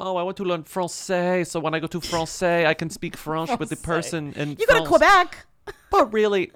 Oh, I want to learn Francais, so when I go to Francais, I can speak French with the person in You go to France. Quebec. But really,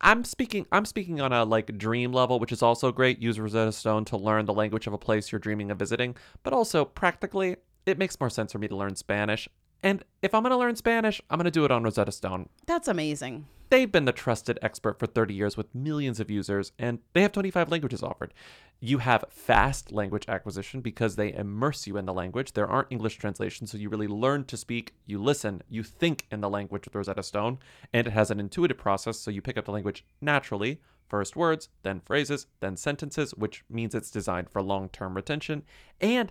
I'm speaking. I'm speaking on a like dream level, which is also great. Use Rosetta Stone to learn the language of a place you're dreaming of visiting. But also practically, it makes more sense for me to learn Spanish. And if I'm gonna learn Spanish, I'm gonna do it on Rosetta Stone. That's amazing. They've been the trusted expert for 30 years with millions of users, and they have 25 languages offered. You have fast language acquisition because they immerse you in the language. There aren't English translations, so you really learn to speak, you listen, you think in the language with Rosetta Stone, and it has an intuitive process, so you pick up the language naturally. First words, then phrases, then sentences, which means it's designed for long term retention. And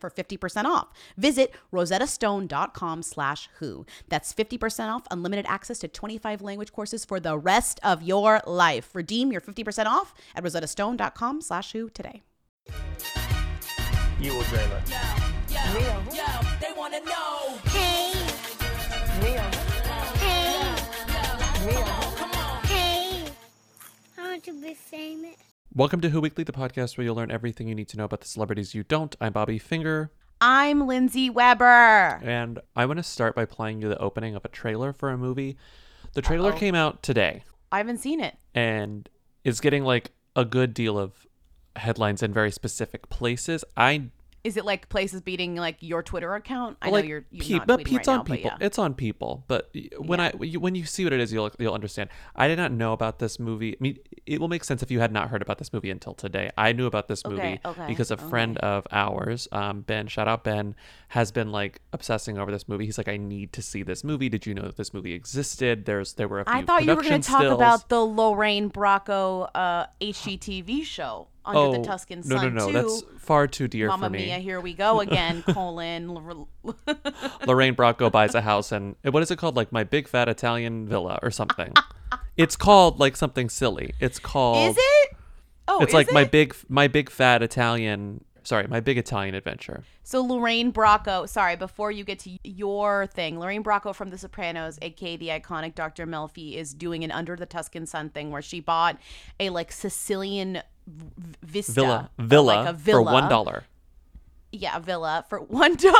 for 50% off. Visit rosettastone.com slash who. That's 50% off unlimited access to 25 language courses for the rest of your life. Redeem your 50% off at rosettastone.com slash who today. You will dream it. They wanna know. Hey. Hey. Real. Come on. Hey. I want to be famous. Welcome to Who Weekly, the podcast where you'll learn everything you need to know about the celebrities you don't. I'm Bobby Finger, I'm Lindsay Weber. and I want to start by playing you the opening of a trailer for a movie. The trailer Uh-oh. came out today I haven't seen it. and it's getting like a good deal of headlines in very specific places. I Is it like places beating like your Twitter account? I like know you're, you're pe- not but it's right on now, but people. yeah. It's on people. But when I you, when you see what it is, you'll you'll understand. I did not know about this movie. I mean, it will make sense if you had not heard about this movie until today. I knew about this movie Okay, okay, because a friend of ours, um, Ben, shout out Ben, has been like obsessing over this movie. He's like, I need to see this movie. Did you know that this movie existed? There's there were a few. I thought you were going to talk stills. about the Lorraine Bracco uh, HGTV show Under oh, the Tuscan no, Sun no, no, 2. that's far too dear Mamma for me. Mia, here we go again, colon. Lorraine Bracco buys a house and eh, what is it called? Like my big fat Italian villa or something. it's called like something silly. It's called. Is it? Oh, It's like my big my big fat Italian. Sorry, my big Italian adventure. So Lorraine Bracco, sorry, before you get to your thing, Lorraine Bracco from The Sopranos, aka the iconic Dr. Melfi, is doing an Under the Tuscan Sun thing where she bought a like Sicilian v- vista Villa villa, like villa for one dollar. Yeah, a villa for one dollar.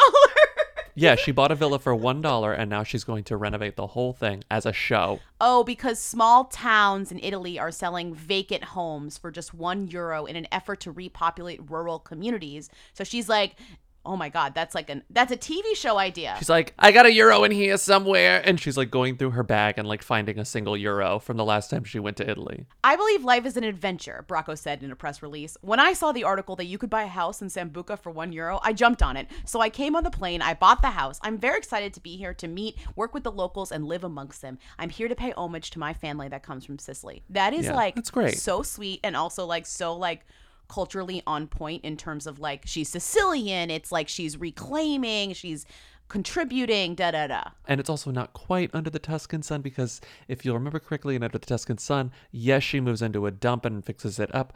Yeah, she bought a villa for one dollar and now she's going to renovate the whole thing as a show. Oh, because small towns in Italy are selling vacant homes for just one euro in an effort to repopulate rural communities. So she's like, "Oh my god, that's like an that's a TV show idea." She's like, I got a euro in here somewhere, and she's like going through her bag and like finding a single euro from the last time she went to Italy. I believe life is an adventure, Bracco said in a press release. When I saw the article that you could buy a house in Sambuca for one euro, I jumped on it. So I came on the plane, I bought the house. I'm very excited to be here to meet, work with the locals, and live amongst them. I'm here to pay homage to my family that comes from Sicily. That is Yeah, like that's great. so sweet and also like so like culturally on point in terms of like she's Sicilian. It's like she's reclaiming, she's contributing, da da da. And it's also not quite under the Tuscan sun because if you'll remember correctly in Under the Tuscan Sun, yes, she moves into a dump and fixes it up,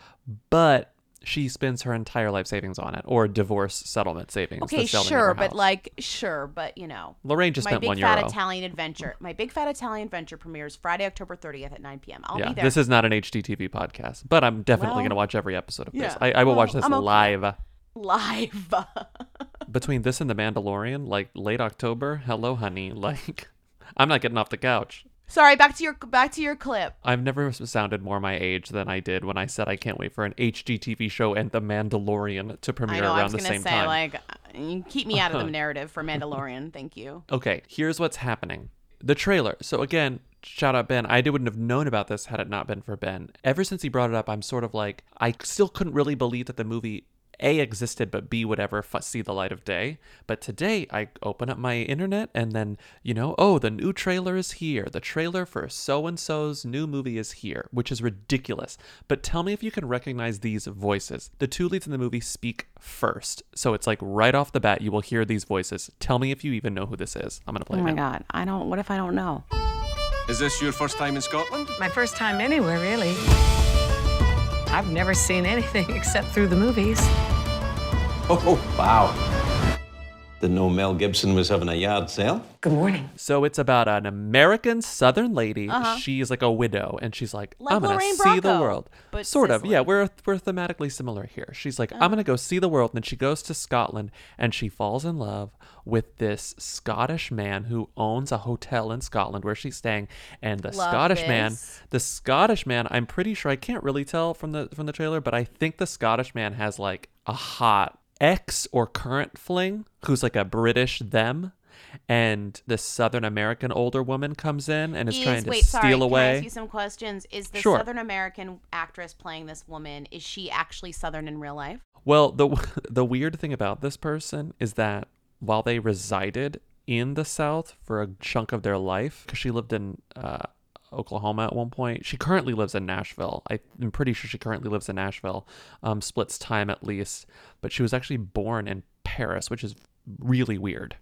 but she spends her entire life savings on it or divorce settlement savings. Okay, the selling of sure, but like sure, but you know. Lorraine just my spent big one fat euro. Italian adventure. My big fat Italian adventure premieres Friday, October 30th at 9 p.m. I'll yeah, be there. this is not an HGTV podcast, but I'm definitely Well, going to watch every episode of this. yeah, I, I will watch this okay. live. live. Between this and The Mandalorian, like late October, hello, honey. Like, I'm not getting off the couch. Sorry, back to your back to your clip. I've never sounded more my age than I did when I said I can't wait for an HGTV show and The Mandalorian to premiere I know. I was the same say time. like, you keep me out of the uh-huh. narrative for Mandalorian. Thank you. Okay, here's what's happening. The trailer. So again, shout out Ben. I wouldn't have known about this had it not been for Ben. Ever since he brought it up, I'm sort of like I still couldn't really believe that the movie A existed, but B would ever f- see the light of day. But today, I open up my internet and then you know, oh, the new trailer is here. The trailer for so and so's new movie is here, which is ridiculous. But tell me if you can recognize these voices. The two leads in the movie speak first, so it's like right off the bat you will hear these voices. Tell me if you even know who this is. I'm gonna play Oh my now. god, I don't. What if I don't know? Is this your first time in Scotland? My first time anywhere, really. I've never seen anything except through the movies. Oh, wow. Didn't know Mel Gibson was having a yard sale. Good morning. So it's about an American Southern lady. Uh-huh. She's like a widow, and she's like, Uh-huh. Like "I'm gonna Lorraine see the Bracco, world." but sort of, yeah. Sicily. We're we're thematically similar here. She's like. "I'm gonna go see the world," and then she goes to Scotland, and she falls in love with this Scottish man who owns a hotel in Scotland where she's staying. And the Love Scottish man, this. the Scottish man, I'm pretty sure I can't really tell from the from the trailer, but I think the Scottish man has like a hot ex or current fling who's like a British them. And this Southern American older woman comes in and is, trying to wait, steal sorry, Can I away. ask you some questions? Is the Sure. Southern American actress playing this woman? Is she actually Southern in real life? Well, the the weird thing about this person is that while they resided in the South for a chunk of their life, because she lived in uh, Oklahoma at one point, she currently lives in Nashville. I, I'm pretty sure she currently lives in Nashville, um, splits time at least. But she was actually born in Paris, which is really weird.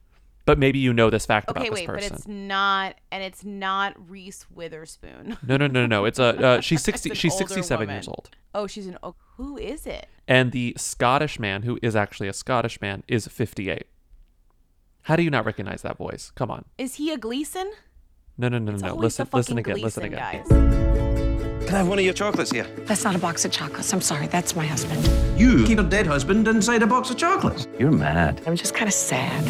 But maybe you know this fact Okay, about this wait, but it's not, and it's not Reese Witherspoon. No, no, no, no, no. It's a uh, she's sixty. she's sixty-seven woman. years old. Oh, she's an. Oh, who is it? and the Scottish man, who is actually a Scottish man, is 58. How do you not recognize that voice? Come on. Is he a Gleason? No, no, no, It's no. Listen, listen fucking again. Listen again. guys. Can I have one of your chocolates here? That's not a box of chocolates. I'm sorry. That's my husband. You keep a dead husband inside a box of chocolates. You're mad. I'm just kind of sad.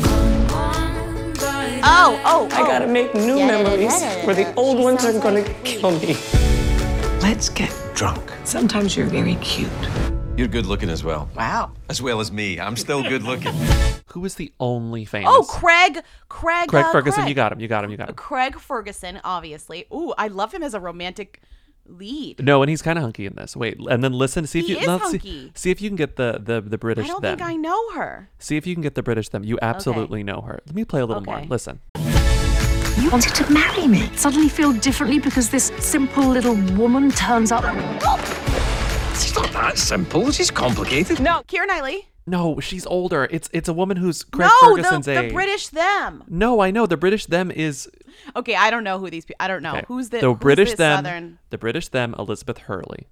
Oh, oh, I gotta make new memories where the old ones are gonna kill me. Let's get Drunk. Sometimes you're very cute. You're good looking as well. Wow. As well as me. I'm still good looking. Who is the only famous? oh, Craig, Craig, Craig uh, Ferguson. Craig. You got him. You got him. You got him. Craig Ferguson, obviously. Ooh, I love him as a romantic lead. No, and he's kind of hunky in this. Wait, and then listen. See if He you is let's see, hunky. see if you can get the the the British I don't them. think I know her. See if you can get the British them. You absolutely know her. Let me play a little more. Listen. You wanted to marry me. Suddenly feel differently because this simple little woman turns up. It's not that simple. She's complicated. No. Keira Knightley. No, she's older. It's it's a woman who's Craig no, Ferguson's the, the age. British them. No, I know the British them is Okay, I don't know who these people. I don't know okay. who's the the who's British this them. Southern. The British them. Elizabeth Hurley.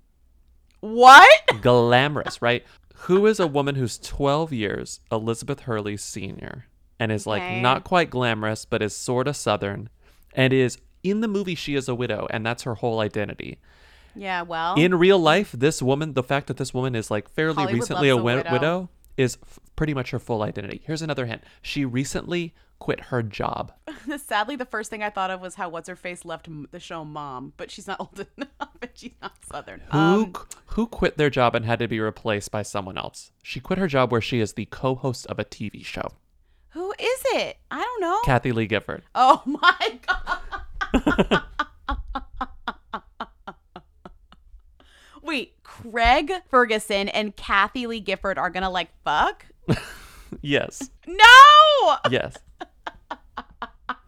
What? glamorous, right? Who is a woman who's 12 years Elizabeth Hurley's senior and is like Okay. not quite glamorous, but is sort of southern and is in the movie she is a widow and that's her whole identity. Yeah, well, In real life, this woman, the fact that this woman is like fairly Hollywood recently a, a wi- widow. widow is f- pretty much her full identity. Here's another hint. She recently quit her job. sadly, the first thing I thought of was how what's her face left m- the show Mom, but she's not old enough and she's not Southern. Who Um, who quit their job and had to be replaced by someone else? She quit her job where she is the co-host of a TV show. who is it? I don't know. Kathie Lee Gifford. Oh my god. Wait, Craig Ferguson and Kathie Lee Gifford are gonna like fuck? Yes. No! Yes.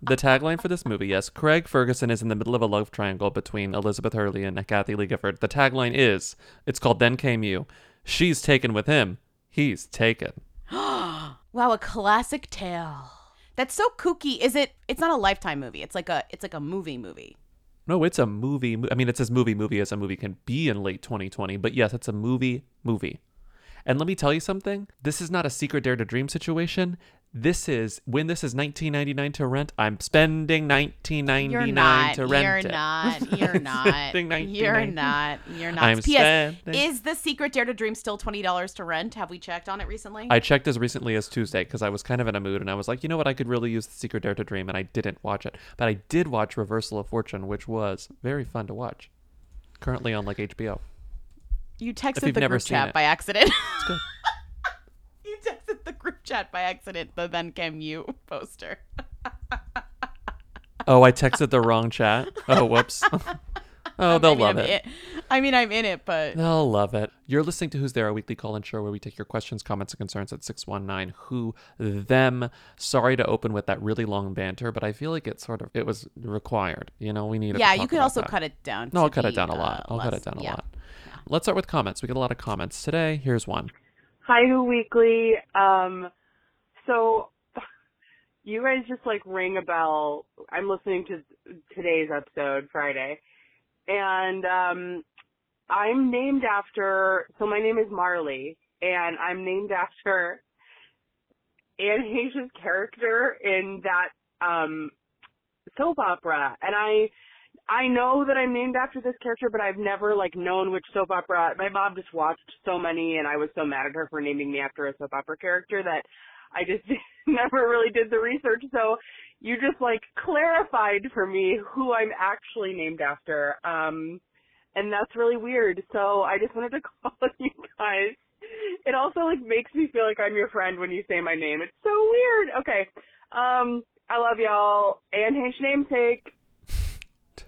The tagline for this movie, yes, Craig Ferguson is in the middle of a love triangle between Elizabeth Hurley and Kathie Lee Gifford. The tagline is, it's called Then Came You. She's taken with him. He's taken. Wow, a classic tale. That's so kooky. Is it? It's not a lifetime movie. It's like a. It's like a movie movie. No, it's a movie. I mean, it's as movie movie as a movie can be in late 2020, but yes, it's a movie movie. And let me tell you something. This is not a secret dare to dream situation. This is when this is 19.99 to rent. I'm spending 19.99 You're not. to rent You're it. not. You're not. You're not. You're not. I'm P.S. spending- Is the Secret Dare to Dream still twenty dollars to rent? Have we checked on it recently? I checked as recently as Tuesday because I was kind of in a mood and I was like, you know what, I could really use the Secret Dare to Dream, and I didn't watch it, but I did watch Reversal of Fortune, which was very fun to watch. Currently on like HBO. you texted the group chat it. by accident. It's good. you texted the group chat by accident the then came you poster. Oh, I texted the wrong chat. Oh, whoops. oh, they'll I mean, love I'm it. I mean, I'm in it, but They'll love it. You're listening to Who's There, a weekly call-in show where we take your questions, comments, and concerns at 619 Who Them. Sorry to open with that really long banter, but I feel like it sort of it was required. You know, we needed. yeah, you could also that. cut it down. No, I'll cut it down a uh, lot. I'll cut it down a yeah. lot. Let's start with comments. We get a lot of comments today. Here's one. Hi, Who Weekly. Um, so you guys just like ring a bell. I'm listening to today's episode, Friday, and um, I'm named after. So my name is Marley, and I'm named after Anne Heche's character in that um, soap opera, and I. I know that I'm named after this character, but I've never like known which soap opera. My mom just watched so many, and I was so mad at her for naming me after a soap opera character that I just never really did the research. So you just like clarified for me who I'm actually named after, um, and that's really weird. So I just wanted to call you guys. It also like makes me feel like I'm your friend when you say my name. It's so weird. Okay, um, I love y'all. And Hinch namesake.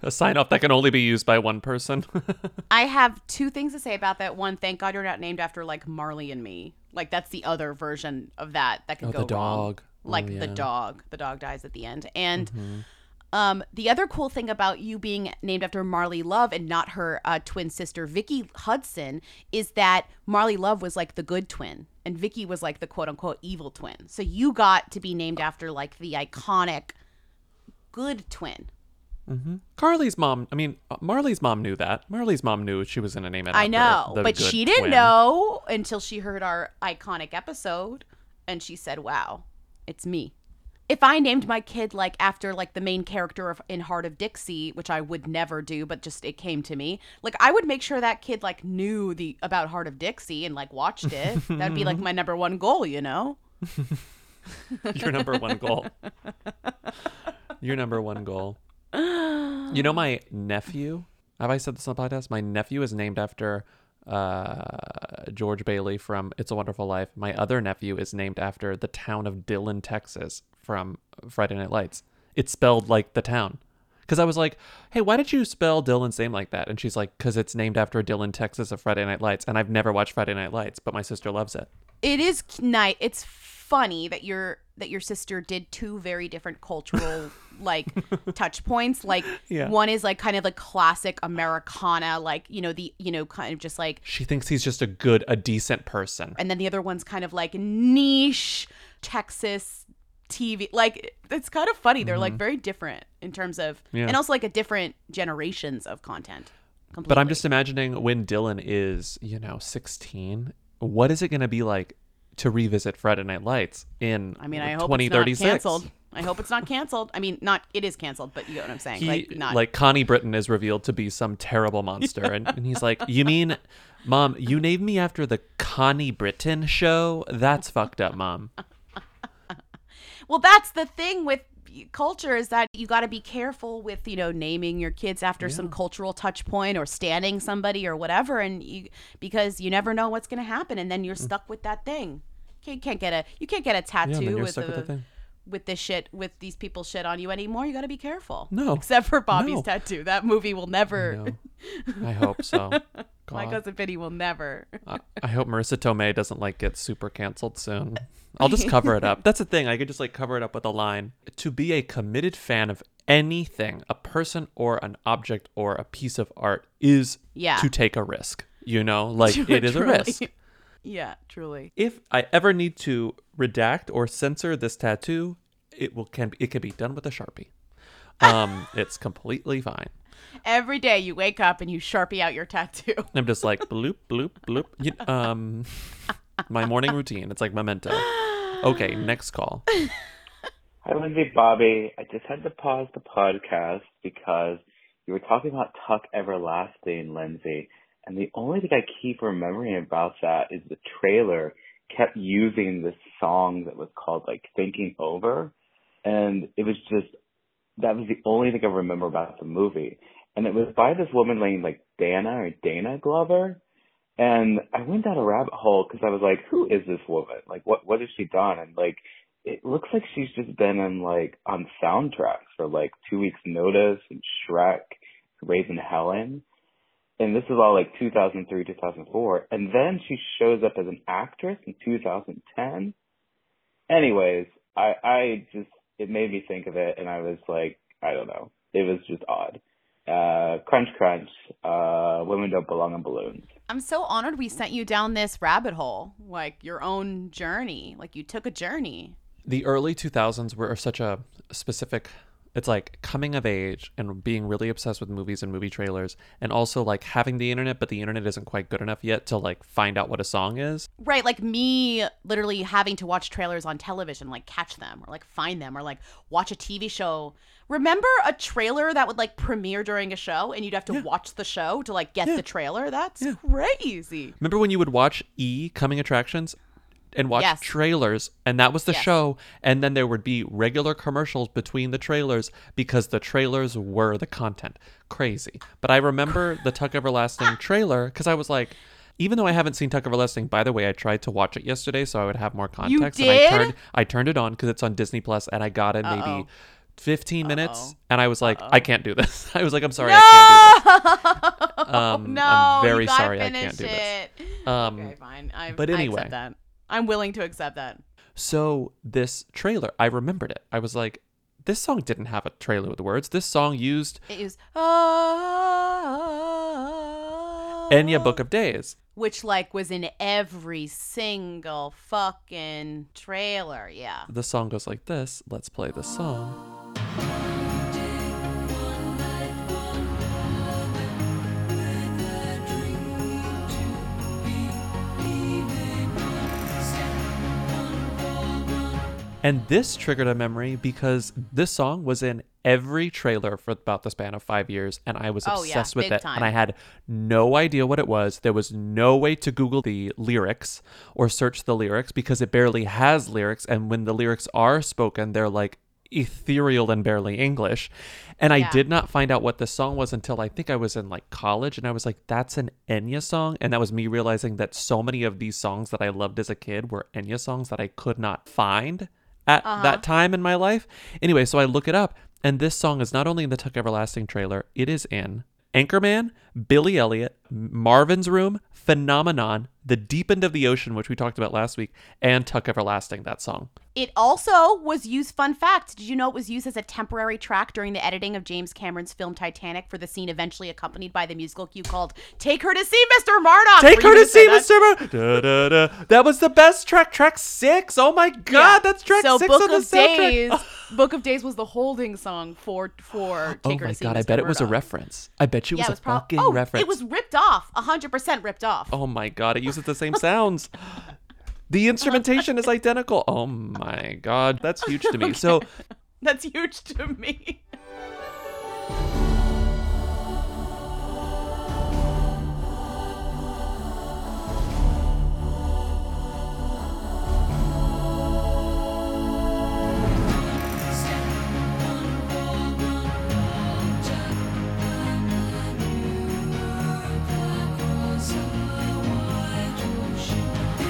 A sign off that can only be used by one person. I have two things to say about that. One, thank God you're not named after like Marley and me. Like that's the other version of that that could Oh, go the wrong. dog. Oh, Like the yeah. Mm-hmm. dog. The dog dies at the end. And um, the other cool thing about you being named after Marley Love and not her uh, twin sister Vicky Hudson is that Marley Love was like the good twin and Vicky was like the quote unquote evil twin. So you got to be named after like the iconic good twin. Carly's mom, I mean, uh, Marley's mom knew that. Marley's mom knew she was going to name it I after know, the but she didn't twin. know until she heard our iconic episode and she said, "Wow, it's me." If I named my kid like after like the main character of in Hart of Dixie, which I would never do, but just it came to me, like I would make sure that kid like knew the about Hart of Dixie and like watched it. That'd be like my number one goal, you know? Your number one goal. Your number one goal. You know, my nephew, have I said this on the podcast? My nephew is named after uh, George Bailey from It's a Wonderful Life. My other nephew is named after the town of Dillon, Texas from Friday Night Lights. It's spelled like the town. Because I was like, hey, why did you spell Dylan's name like that? And she's like, because it's named after Dillon, Texas of Friday Night Lights. And I've never watched Friday Night Lights, but my sister loves it. it is night it's funny that your that your sister did two very different cultural like touch points like Yeah. one is like kind of like classic americana like you know the you know kind of just like She thinks he's just a good, a decent person. and then the other one's kind of like niche texas tv like it's kind of funny they're like very different in terms of Mm-hmm. Yeah. and also like a different generations of content But I'm just imagining when Dylan is, you know, 16, what is it going to be like to revisit Friday Night Lights in I mean, I hope it's 2036? not canceled. I hope it's not canceled. I mean, not it is canceled, but you get what I'm saying. He, like not like Connie Britton is revealed to be some terrible monster, and, and he's like, "You mean, mom, you named me after the Connie Britton show? That's fucked up, mom." Well, that's the thing with culture is that you got to be careful with you know naming your kids after some cultural touch point or standing somebody or whatever, and you because you never know what's going to happen, and then you're mm. stuck with that thing. You can't get a you can't get a tattoo you're with stuck with. With this shit with these people shit on you anymore. You got to be careful. No. except for Bobby's No. tattoo. That movie will never. No. I hope so. My cousin Vinny will never. I, I hope Marisa Tomei doesn't like get super canceled soon. I'll just cover it up. That's the thing. I could just like cover it up with a line. To be a committed fan of anything, a person or an object or a piece of art is Yeah. to take a risk. You know, like it is a risk. Yeah, truly. If I ever need to redact or censor this tattoo, it will can it can be done with a sharpie. Um, it's completely fine. Every day you wake up and you sharpie out your tattoo. I'm just like bloop bloop bloop. You, um, my morning routine. It's like memento. Okay, next call. Hi, Lindsay Bobby. I just had to pause the podcast because you were talking about Tuck Everlasting, Lindsay. And the only thing I keep remembering about that is the trailer kept using this song that was called like Thinking Over. And it was just, that was the only thing I remember about the movie. And it was by this woman named like Dana or Dana Glover. And I went down a rabbit hole because I was like, who is this woman? Like, what, what has she done? And like, it looks like she's just been in like on soundtracks for like Two Weeks Notice and Shrek, Raising Helen. And this is all like 2003, 2004. And then she shows up as an actress in 2010. Anyways, I, I just, it made me think of it and I was like, I don't know. It was just odd. Uh, crunch, crunch. Uh, women don't belong in balloons. I'm so honored we sent you down this rabbit hole, like your own journey. Like you took a journey. The early 2000s were such a specific it's like coming of age and being really obsessed with movies and movie trailers and also like having the internet but the internet isn't quite good enough yet to like find out what a song is Right, like me literally having to watch trailers on television, like catch them or like find them or like watch a TV show. Remember a trailer that would like premiere during a show and you'd have to watch the show to like get the trailer? That's crazy. remember when you would watch e coming attractions and watch Yes. trailers and that was the Yes. show and then there would be regular commercials between the trailers because the trailers were the content crazy but i remember the tuck everlasting trailer because i was like even though I haven't seen Tuck Everlasting, by the way, I tried to watch it yesterday so I would have more You context. And I did? turned I turned it on because it's on Disney Plus, and I got it maybe Uh-oh. 15 minutes, Uh-oh. and I was like, Uh-oh. I can't do this. I was like, I'm sorry, I can't do this. Um, no, I'm very sorry, I can't do this. it. Um, okay, fine. I, but anyway. I'm willing to accept that. So this trailer, I remembered it. I was like, this song didn't have a trailer with the words. This song used It is ah, Enya Book of Days. which like was in every single fucking trailer. Yeah. The song goes like this. Let's play the song. And this triggered a memory because this song was in every trailer for about the span of five years, and I was Oh, yeah, obsessed with big it. time. And I had no idea what it was. There was no way to Google the lyrics or search the lyrics because it barely has lyrics. And when the lyrics are spoken, they're like ethereal and barely English. And I did not find out what the song was until I think I was in like college, and I was like, "That's an Enya song," and that was me realizing that so many of these songs that I loved as a kid were Enya songs that I could not find at Uh-huh. that time in my life. Anyway, so I look it up, and this song is not only in the Tuck Everlasting trailer, it is in Anchorman, Billy Elliot, Marvin's Room, Phenomenon, The Deep End of the Ocean, which we talked about last week, and Tuck Everlasting, that song. It also was used, fun fact, did you know it was used as a temporary track during the editing of James Cameron's film Titanic for the scene eventually accompanied by the musical cue called Take Her to See Mr. Murdoch? Take her to see that? Mr. Mur- da, da, da. That was the best track, track six. Oh my god, Yeah. that's track so six Book the of soundtrack. Days. Book of Days was the holding song for for Oh Take Her oh my to See god, I Mr. bet it was a reference. I bet you it yeah, was it a was prob- fucking oh, Oh, reference. It was ripped off, hundred percent ripped off. Oh my god, it uses the same sounds. The instrumentation is identical. Oh my god, that's huge to me. So That's huge to me.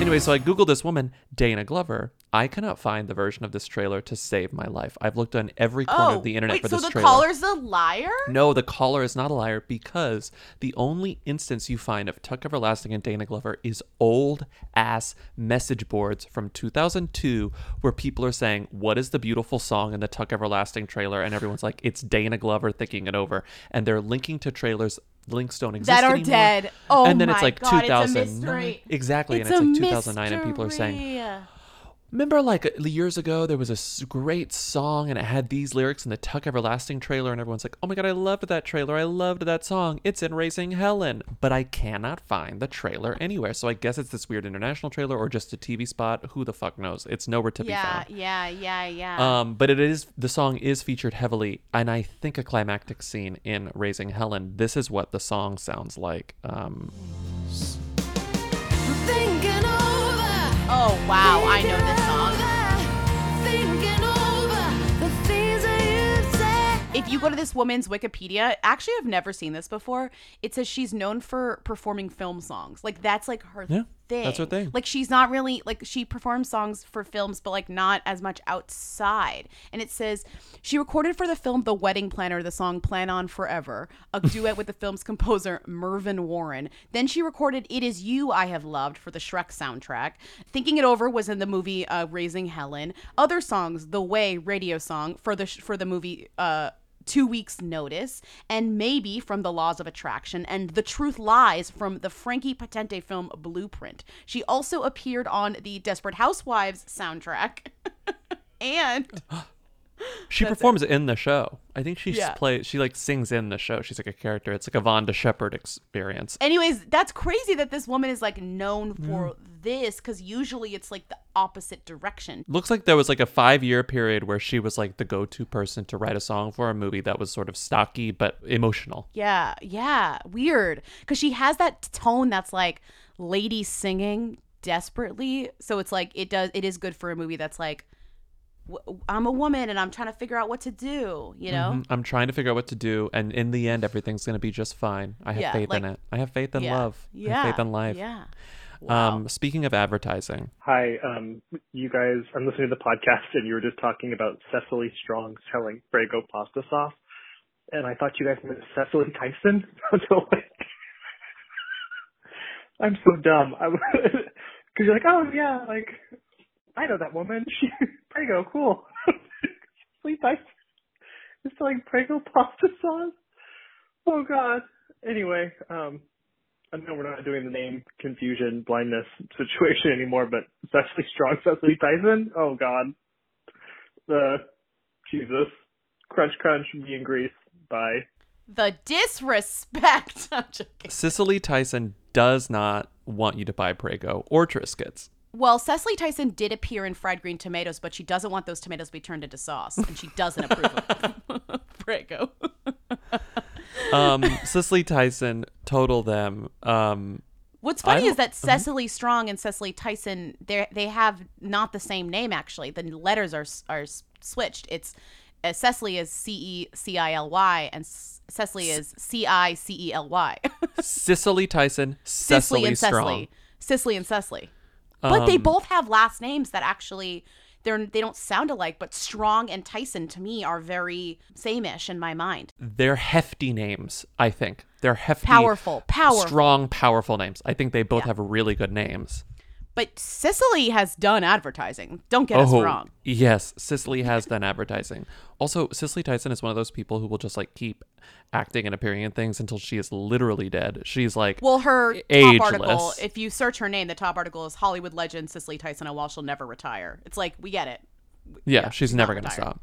Anyway, so I googled this woman, Dana Glover. I cannot find the version of this trailer to save my life. I've looked on every corner oh, of the oh, internet wait, for so this the trailer. caller's a liar? No, the caller is not a liar because the only instance you find of Tuck Everlasting and Dana Glover is old ass message boards from 2002 where people are saying, What is the beautiful song in the Tuck Everlasting trailer? And everyone's like, It's Dana Glover thinking it over. And they're linking to trailers. Links don't exist That are anymore. dead. Oh and then my it's like God, it's a mystery. Exactly. It's and it's like 2009, and people are saying, mystery. Remember, like uh, years ago, there was a s- great song and it had these lyrics in the Tuck Everlasting trailer, and everyone's like, oh my god, I loved that trailer. I loved that song. It's in Raising Helen. But I cannot find the trailer anywhere. So I guess it's this weird international trailer or just a TV spot. Who the fuck knows? It's nowhere to be found. yeah, yeah, yeah. Um, but it is the song is featured heavily, and I think a climactic scene in Raising Helen. This is what the song sounds like. Um, oh wow, I know this If you go to this woman's Wikipedia, actually, I've never seen this before. It says she's known for performing film songs. Like that's like her Yeah, thing. that's her thing. Like she's not really like she performs songs for films, but like not as much outside. And it says she recorded for the film The Wedding Planner the song "Plan On Forever," a duet with the film's composer Mervyn Warren. Then she recorded "It Is You I Have Loved" for the Shrek soundtrack. "Thinking It Over" was in the movie uh, "Raising Helen." Other songs, "The Way" radio song for the sh- for the movie. Uh, Two Weeks Notice, and Maybe from The Laws of Attraction, and The Truth Lies from the Frankie Potente film Blueprint. She also appeared on the Desperate Housewives soundtrack. and she performs in the show. I think she Yeah. plays. She like sings in the show. She's like a character. It's like a Vonda Shepard experience. anyways, that's crazy that this woman is like known mm-hmm. for this because usually it's like the opposite direction. Looks like there was like a five year period where she was like the go to person to write a song for a movie that was sort of stocky but emotional. Yeah, yeah, weird. Because she has that tone that's like lady singing desperately. So it's like it does. It is good for a movie that's like I'm a woman and I'm trying to figure out what to do. You know? Mhm. I'm trying to figure out what to do, and in the end, everything's gonna be just fine. I have Yeah, faith in it. I have faith in Yeah, love. I Yeah. have faith in life. Yeah. Um, speaking of advertising, Hi, um, you guys. I'm listening to the podcast, and you were just talking about Cecily Strong selling Prego pasta sauce, and I thought you guys meant Cicely Tyson. so like, I'm so dumb. Because you're like, oh yeah, like I know that woman. She Prego, cool. Cicely Tyson is selling Prego pasta sauce. Oh God. Anyway, um, I know we're not doing the name confusion blindness situation anymore, but Cecily Strong, Cicely Tyson. Oh God, the Jesus, crunch crunch, me and Grease. Bye. The disrespect. I'm joking. Cicely Tyson does not want you to buy Prego or Triscuits. Well, Cicely Tyson did appear in fried green tomatoes, but she doesn't want those tomatoes to be turned into sauce, and she doesn't approve of Prego. Um, Cicely Tyson, total them. Um, What's I funny is don't- that Cecily Strong and Cicely Tyson they they have not the same name actually. The letters are are switched. It's uh, Cecily is C E C I L Y and S- Cicely is C I C E L Y. Cicely Tyson, Cicely Cecily and Strong. Cecily. Cicely and Cecily. But they Um, both have last names that actually they're they don't sound alike, but Strong and Tyson to me are very same-ish in my mind. They're hefty names, I think. They're hefty, Powerful, powerful. strong, powerful names. I think they both have really good names. But Cicely has done advertising. Don't get us oh, wrong. yes, Cicely has done advertising. Also, Cicely Tyson is one of those people who will just like keep acting and appearing in things until she is literally dead. She's like, Well, her top article, if you search her name, the top article is Hollywood legend Cicely Tyson and while she'll never retire. It's like, we get it. yeah, she's not never gonna retired. stop.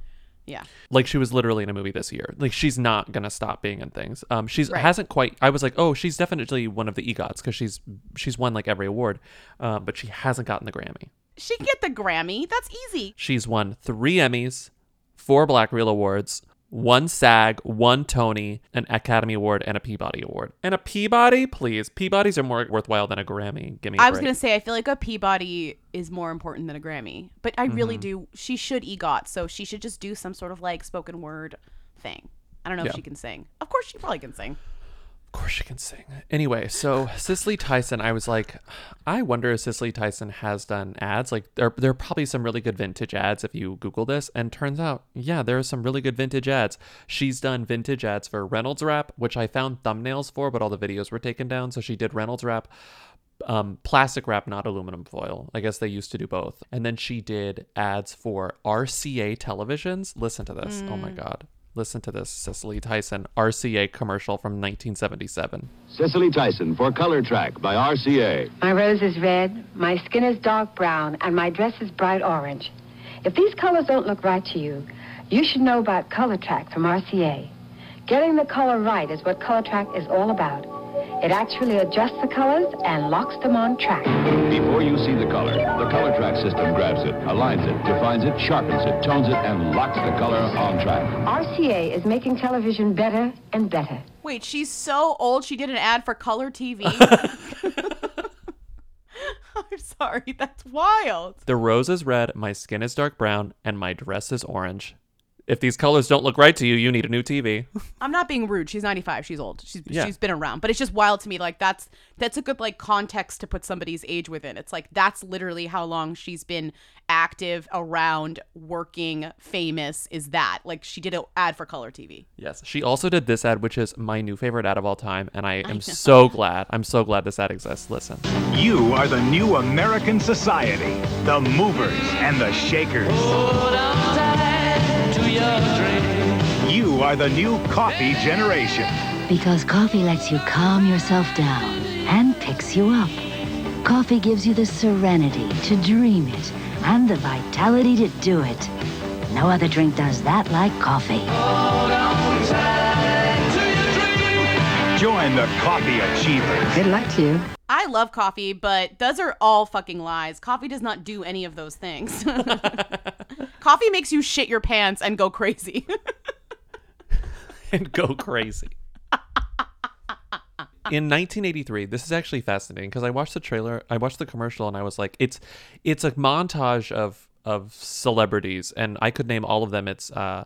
Yeah. Like she was literally in a movie this year. Like she's not gonna stop being in things. Um, she's Right. hasn't quite. I was like, oh, she's definitely one of the EGOTs because she's she's won like every award, um, but she hasn't gotten the Grammy. She can get the Grammy. That's easy. She's won three Emmys, four Black Reel Awards, one SAG, one Tony, an Academy Award, and a Peabody Award. And a Peabody, please. Peabodys are more worthwhile than a Grammy. Give me. a I was break. going to say, I feel like a Peabody is more important than a Grammy. But I really Mhm. do. She should EGOT, so she should just do some sort of like spoken word thing. I don't know Yeah. if she can sing. Of course, she probably can sing. Of course she can sing. Anyway, so Cicely Tyson, I was like, I wonder if Cicely Tyson has done ads. Like there, there are probably some really good vintage ads if you Google this. And turns out, yeah, there are some really good vintage ads. She's done vintage ads for Reynolds Wrap, which I found thumbnails for, but all the videos were taken down. So she did Reynolds Wrap, um, plastic wrap, not aluminum foil. I guess they used to do both. And then she did ads for RCA televisions. Listen to this. Oh my Mm. God. Listen to this Cicely Tyson RCA commercial from 1977. Cicely Tyson for Color Track by RCA. My rose is red, my skin is dark brown, and my dress is bright orange. If these colors don't look right to you, you should know about Color Track from RCA. Getting the color right is what Color Track is all about. It actually adjusts the colors and locks them on track. Before you see the color, the Color Track system grabs it, aligns it, defines it, sharpens it, tones it, and locks the color on track. RCA is making television better and better. Wait, she's so old she did an ad for color TV. I'm sorry, that's wild. The rose is red, my skin is dark brown, and my dress is orange. If these colors don't look right to you, you need a new TV. I'm not being rude. She's 95. She's old. She's Yeah. she's been around, but it's just wild to me. Like that's that's a good like context to put somebody's age within. It's like that's literally how long she's been active, around, working, famous. Is that like she did an ad for color TV? yes. She also did this ad, which is my new favorite ad of all time, and I am so glad. I'm so glad this ad exists. Listen. You are the new American society, the movers and the shakers. You are the new coffee generation. Because coffee lets you calm yourself down and picks you up. Coffee gives you the serenity to dream it and the vitality to do it. No other drink does that like coffee. Join the coffee achievers. Good luck to you. I love coffee, but those are all fucking lies. Coffee does not do any of those things. coffee makes you shit your pants and go crazy. and go crazy. In 1983, this is actually fascinating because I watched the trailer, I watched the commercial, and I was like, it's it's a montage of of celebrities, and I could name all of them. It's uh,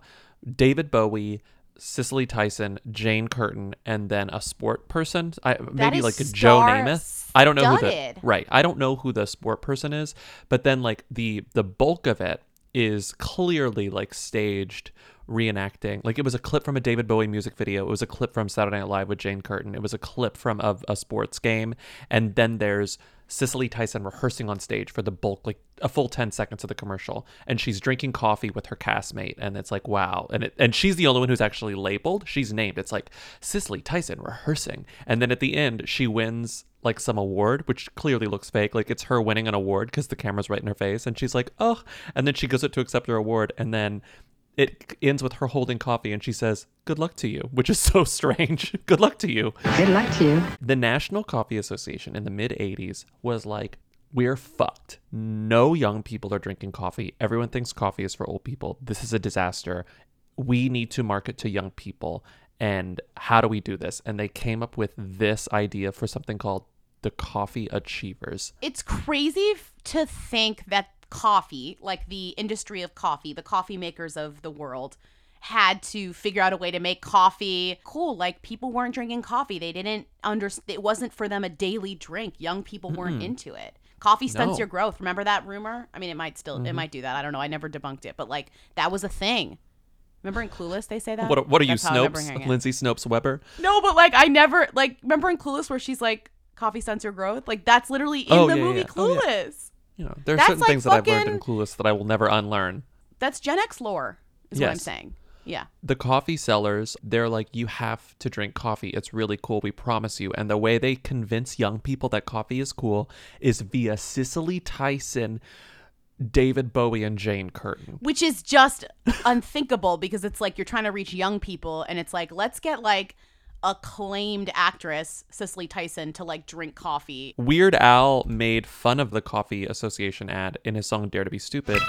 David Bowie, Cicely Tyson, Jane Curtin, and then a sport person. I maybe like a Joe Namath. I don't know who the right. I don't know who the sport person is, but then like the the bulk of it is clearly like staged reenacting. Like it was a clip from a David Bowie music video. It was a clip from Saturday Night Live with Jane Curtin. It was a clip from a, a sports game, and then there's Cicely Tyson rehearsing on stage for the bulk, like a full 10 seconds of the commercial. And she's drinking coffee with her castmate. And it's like, wow. And it, and she's the only one who's actually labeled. She's named. It's like Cicely Tyson rehearsing. And then at the end, she wins like some award, which clearly looks fake. Like it's her winning an award because the camera's right in her face. And she's like, oh. And then she goes up to accept her award. And then it ends with her holding coffee and she says, Good luck to you, which is so strange. Good luck to you. Good luck to you. The National Coffee Association in the mid 80s was like, We're fucked. No young people are drinking coffee. Everyone thinks coffee is for old people. This is a disaster. We need to market to young people. And how do we do this? And they came up with this idea for something called the Coffee Achievers. it's crazy to think that coffee, like the industry of coffee, the coffee makers of the world, had to figure out a way to make coffee cool. Like people weren't drinking coffee; they didn't understand. It wasn't for them a daily drink. Young people weren't Mm-mm. into it. Coffee stunts No. your growth. Remember that rumor? I mean, it might still, it Mhm. might do that. I don't know. I never debunked it, but like that was a thing. Remember in Clueless they say that? What, what are you, That's how Snopes? Lindsay Snopes Weber? No, but like I never like remember in Clueless where she's like coffee stunts your growth. Like that's literally in Oh, the yeah, movie yeah. Oh, yeah. You know, there are certain like things that I've learned in Clueless that I will never unlearn. That's Gen X lore, is what I'm saying. Yeah. the coffee sellers, they're like, you have to drink coffee. It's really cool. We promise you. And the way they convince young people that coffee is cool is via Cicely Tyson, David Bowie, and Jane Curtin. Which is just unthinkable because it's like you're trying to reach young people and it's like, let's get like acclaimed actress Cicely Tyson to like drink coffee. Weird Al made fun of the Coffee Association ad in his song Dare to Be Stupid.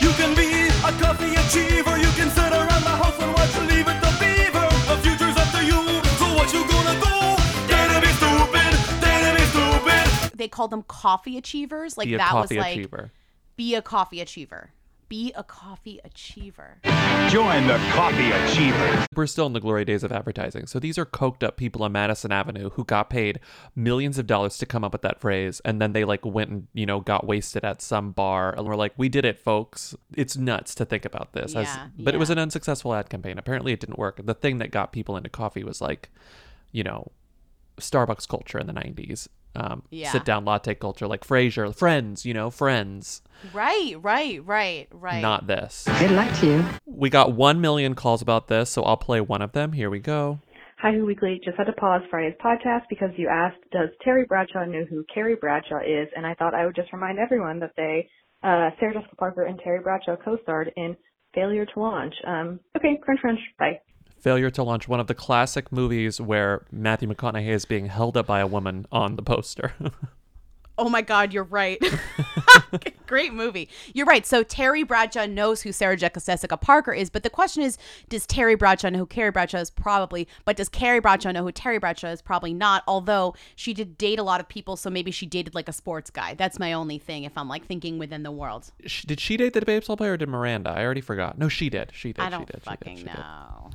You can be a coffee achiever. You can sit around the house and watch Leave It to Beaver. The future's up to you. So what you gonna do? Dare to be stupid. Dare to be stupid. They called them coffee achievers. Like Be a that coffee was like achiever. be a coffee achiever. Be a coffee achiever. Join the coffee achievers. We're still in the glory days of advertising. So these are coked up people on Madison Avenue who got paid millions of dollars to come up with that phrase. And then they like went and, you know, got wasted at some bar. And we're like, we did it, folks. It's nuts to think about this. As, Yeah, but it was an unsuccessful ad campaign. Apparently it didn't work. The thing that got people into coffee was like, you know, Starbucks culture in the 90s. Um, Yeah. sit down latte culture like Frasier, Friends, you know, Friends. Right, right, right, right. Not this. Good luck to you. We got 1 million calls about this, so I'll play one of them. Here we go. Hi, Who Weekly. Just had to pause Friday's podcast because you asked, does Terry Bradshaw know who Carrie Bradshaw is? And I thought I would just remind everyone that they, uh, Sarah Jessica Parker and Terry Bradshaw co-starred in Failure to Launch. Um, okay, crunch, crunch. Bye. Failure to Launch, one of the classic movies where Matthew McConaughey is being held up by a woman on the poster. Oh my God, you're right. Great movie. You're right. So Terry Bradshaw knows who Sarah Jessica Parker is, but the question is, does Terry Bradshaw know who Carrie Bradshaw is? Probably. But does Carrie Bradshaw know who Terry Bradshaw is? Probably not. Although she did date a lot of people, so maybe she dated like a sports guy. That's my only thing. If I'm like thinking within the world, did she date the baseball player or did Miranda? I already forgot. No, she did. She did. I don't did. She did. fucking She did. know.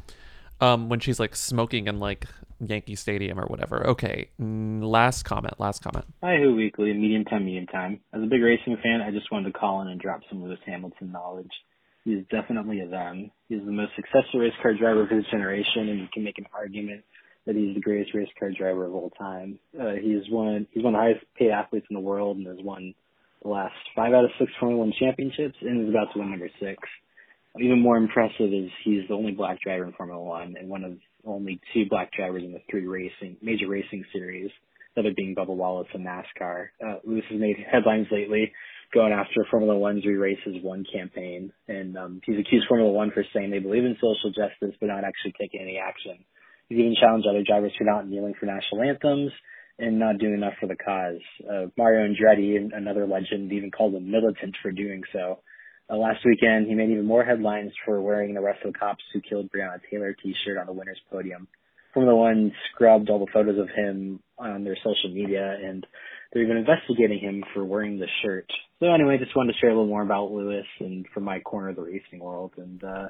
Um, when she's like smoking in like Yankee Stadium or whatever. Okay, last comment. Last comment. Hi, Who Weekly, medium time, medium time. As a big racing fan, I just wanted to call in and drop some Lewis Hamilton knowledge. He's definitely a them. He's the most successful race car driver of his generation, and you can make an argument that he's the greatest race car driver of all time. Uh, he's one he's one of the highest paid athletes in the world, and has won the last five out of six Formula One championships, and is about to win number six. Even more impressive is he's the only black driver in Formula One, and one of only two black drivers in the three racing major racing series, the other being Bubba Wallace and NASCAR. Uh, Lewis has made headlines lately going after Formula One's We Race As One campaign, and um, he's accused Formula One for saying they believe in social justice but not actually taking any action. He's even challenged other drivers for not kneeling for national anthems and not doing enough for the cause. Uh, Mario Andretti, another legend, even called him militant for doing so. Uh, last weekend, he made even more headlines for wearing the Rest of the Cops Who Killed Breonna Taylor t-shirt on the winner's podium. Formula One scrubbed all the photos of him on their social media, and they're even investigating him for wearing the shirt. So anyway, just wanted to share a little more about Lewis and from my corner of the racing world, and uh,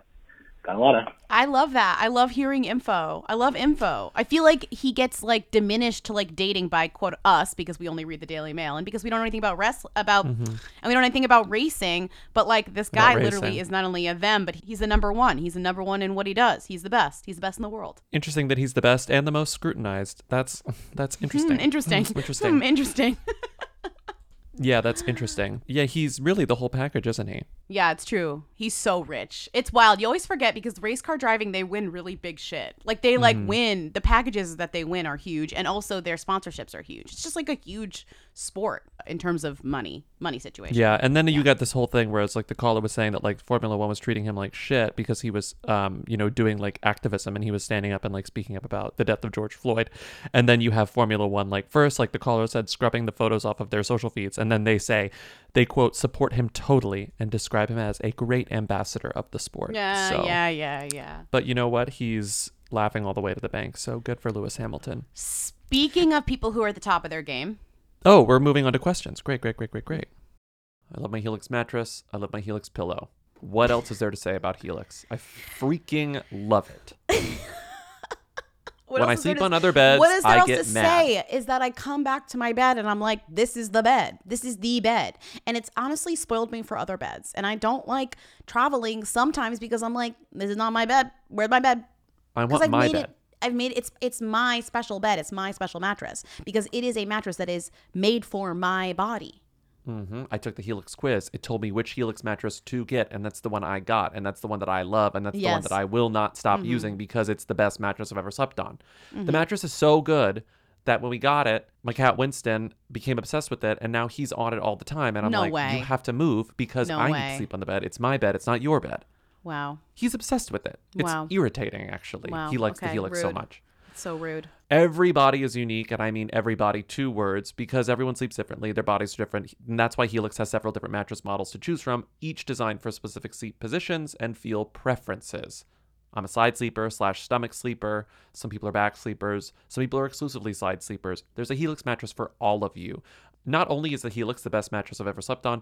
got a lot of I love that. I love hearing info. I love info. I feel like he gets like diminished to like dating by quote us because we only read the Daily Mail and because we don't know anything about rest about Mhm. and we don't know anything about racing. But like this guy literally is not only a them, but he's the number one. He's the number one in what he does. He's the best. He's the best in the world. Interesting that he's the best and the most scrutinized. That's that's interesting. Hmm, interesting. Hmm, interesting. Hmm, interesting. Yeah, that's interesting. Yeah, he's really the whole package, isn't he? Yeah, it's true. He's so rich. It's wild. You always forget because race car driving, they win really big shit. Like they like Mhm. win. The packages that they win are huge, and also their sponsorships are huge. It's just like a huge sport in terms of money, money situation. Yeah, and then you got this whole thing where it's like the caller was saying that like Formula One was treating him like shit because he was, um, you know, doing like activism and he was standing up and like speaking up about the death of George Floyd, and then you have Formula One like first like the caller said scrubbing the photos off of their social feeds, and then they say they quote support him totally and describe him as a great ambassador of the sport. Yeah, So- yeah, yeah, yeah. But you know what? He's laughing all the way to the bank. So good for Lewis Hamilton. Speaking of people who are at the top of their game, Oh, we're moving on to questions. Great, great, great, great, great. I love my Helix mattress. I love my Helix pillow. What else is there to say about Helix? I freaking love it. What when I else is there sleep on other beds, what is there I else get to mad. say is that I come back to my bed and I'm like, this is the bed. This is the bed. And it's honestly spoiled me for other beds. And I don't like traveling sometimes because I'm like, this is not my bed. Where's my bed? I want I've my bed. It, I've made it's it's my special bed. It's my special mattress because it is a mattress that is made for my body. hmm I took the Helix quiz. It told me which Helix mattress to get, and that's the one I got, and that's the one that I love, and that's the one that I will not stop Mhm. using because it's the best mattress I've ever slept on. Mhm. The mattress is so good that when we got it, my cat Winston became obsessed with it, and now he's on it all the time. And I'm No like, way. you have to move because No I need to sleep on the bed. It's my bed. It's not your bed. Wow. He's obsessed with it. It's Wow. irritating, actually. Wow. He likes the Okay, Helix so rude. much. It's so rude. Everybody is unique, and I mean everybody, two words, because everyone sleeps differently. Their bodies are different. And that's why Helix has several different mattress models to choose from, each designed for specific sleep positions and feel preferences. I'm a side sleeper slash stomach sleeper. Some people are back sleepers. Some people are exclusively side sleepers. There's a Helix mattress for all of you. Not only is the Helix the best mattress I've ever slept on,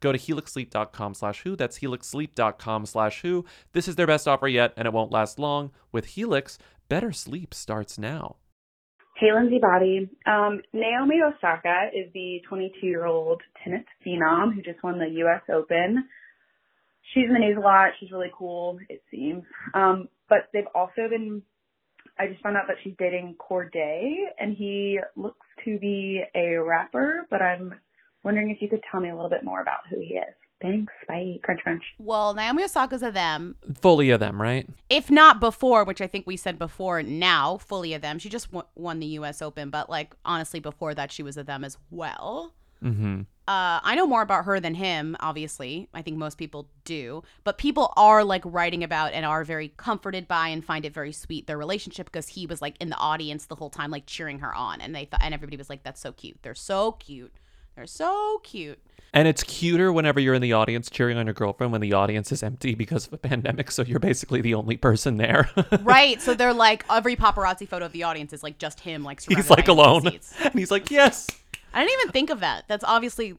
Go to helixsleep.com slash who. That's helixsleep.com slash who. This is their best offer yet, and it won't last long. With Helix, better sleep starts now. Hey, Lindsay Bobby. Um, Naomi Osaka is the 22-year-old tennis phenom who just won the U.S. Open. She's in the news a lot. She's really cool, it seems. Um, but they've also been. I just found out that she's dating Cordae, and he looks to be a rapper. But I'm wondering if you could tell me a little bit more about who he is. Thanks. Bye. Crunch, crunch. Well, Naomi Osaka's a them. Fully of them, right? If not before, which I think we said before, now fully of them. She just w- won the U.S. Open, but like honestly, before that, she was a them as well. Mm-hmm. Uh, I know more about her than him, obviously. I think most people do. But people are like writing about and are very comforted by and find it very sweet their relationship because he was like in the audience the whole time, like cheering her on, and they thought, and everybody was like, "That's so cute. They're so cute. They're so cute." And it's cuter whenever you're in the audience cheering on your girlfriend when the audience is empty because of a pandemic. So you're basically the only person there. right. So they're like every paparazzi photo of the audience is like just him, like he's like alone. seats. And he's like, yes. I didn't even think of that. That's obviously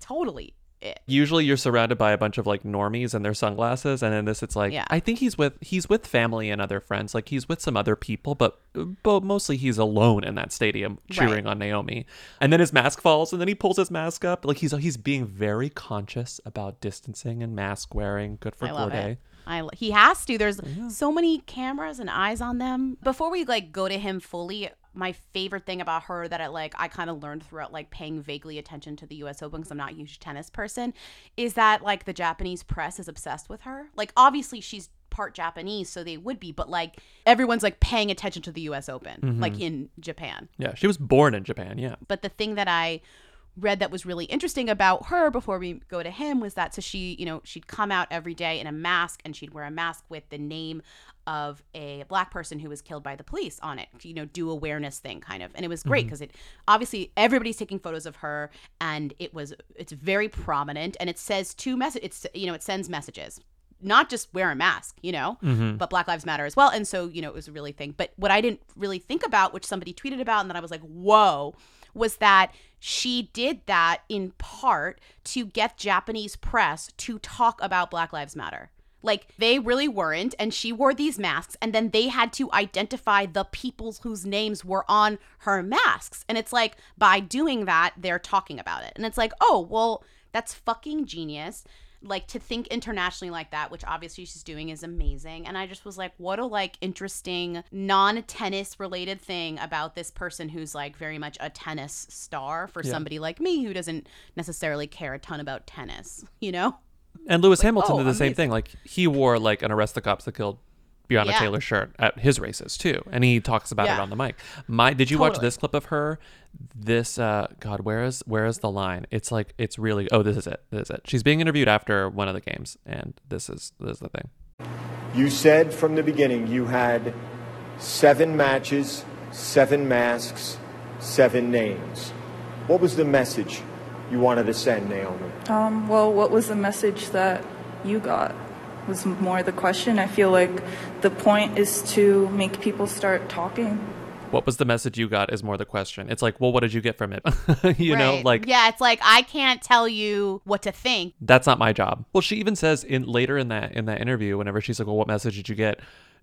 totally it. Usually you're surrounded by a bunch of like normies and their sunglasses. And in this, it's like, Yeah. I think he's with, he's with family and other friends. Like he's with some other people, but, but mostly he's alone in that stadium cheering on Naomi. And then his mask falls and then he pulls his mask up. Like he's, he's being very conscious about distancing and mask wearing. Good for I love Cordae. it. I he has to. There's so many cameras and eyes on them. Before we like go to him fully, my favorite thing about her that I like I kind of learned throughout like paying vaguely attention to the US Open because I'm not a huge tennis person is that like the Japanese press is obsessed with her. Like obviously she's part Japanese so they would be but like everyone's like paying attention to the US Open Mhm. like in Japan. Yeah. She was born in Japan. Yeah. But the thing that I read that was really interesting about her before we go to him was that so she, you know, she'd come out every day in a mask and she'd wear a mask with the name of a black person who was killed by the police on it. You know, do awareness thing kind of. And it was great Mm-hmm. Because it obviously everybody's taking photos of her and it was it's very prominent and it says two message it's you know, it sends messages. Not just wear a mask, you know, Mhm. but Black Lives Matter as well. And so, you know, it was a really thing. But what I didn't really think about, which somebody tweeted about, and then I was like, whoa, was that she did that in part to get Japanese press to talk about Black Lives Matter. Like they really weren't, and she wore these masks, and then they had to identify the peoples whose names were on her masks. And it's like by doing that, they're talking about it. And it's like, oh, well, that's fucking genius. Like to think internationally like that, which obviously she's doing is amazing. And I just was like, what a like interesting non-tennis related thing about this person who's like very much a tennis star for Yeah. somebody like me who doesn't necessarily care a ton about tennis, you know? And Lewis Hamilton oh, did the same thing. Like he wore like an arrest the cops that killed Breonna Yeah. Taylor shirt at his races too, and he talks about it on the mic. My, did you watch this clip of her? This, uh, God, where is where is the line? It's like it's really. Oh, this is it. This is it. She's being interviewed after one of the games, and this is this is the thing. You said from the beginning you had seven matches, seven masks, seven names. What was the message you wanted to send, Naomi? Um, well, what was the message that you got? Was more the question. I feel like the point is to make people start talking. What was the message you got? Is more the question. It's like, well, what did you get from it? you know, like yeah, it's like I can't tell you what to think. that's not my job. Well, she even says in later in that in that interview, whenever she's like, "Well, what message did you get?"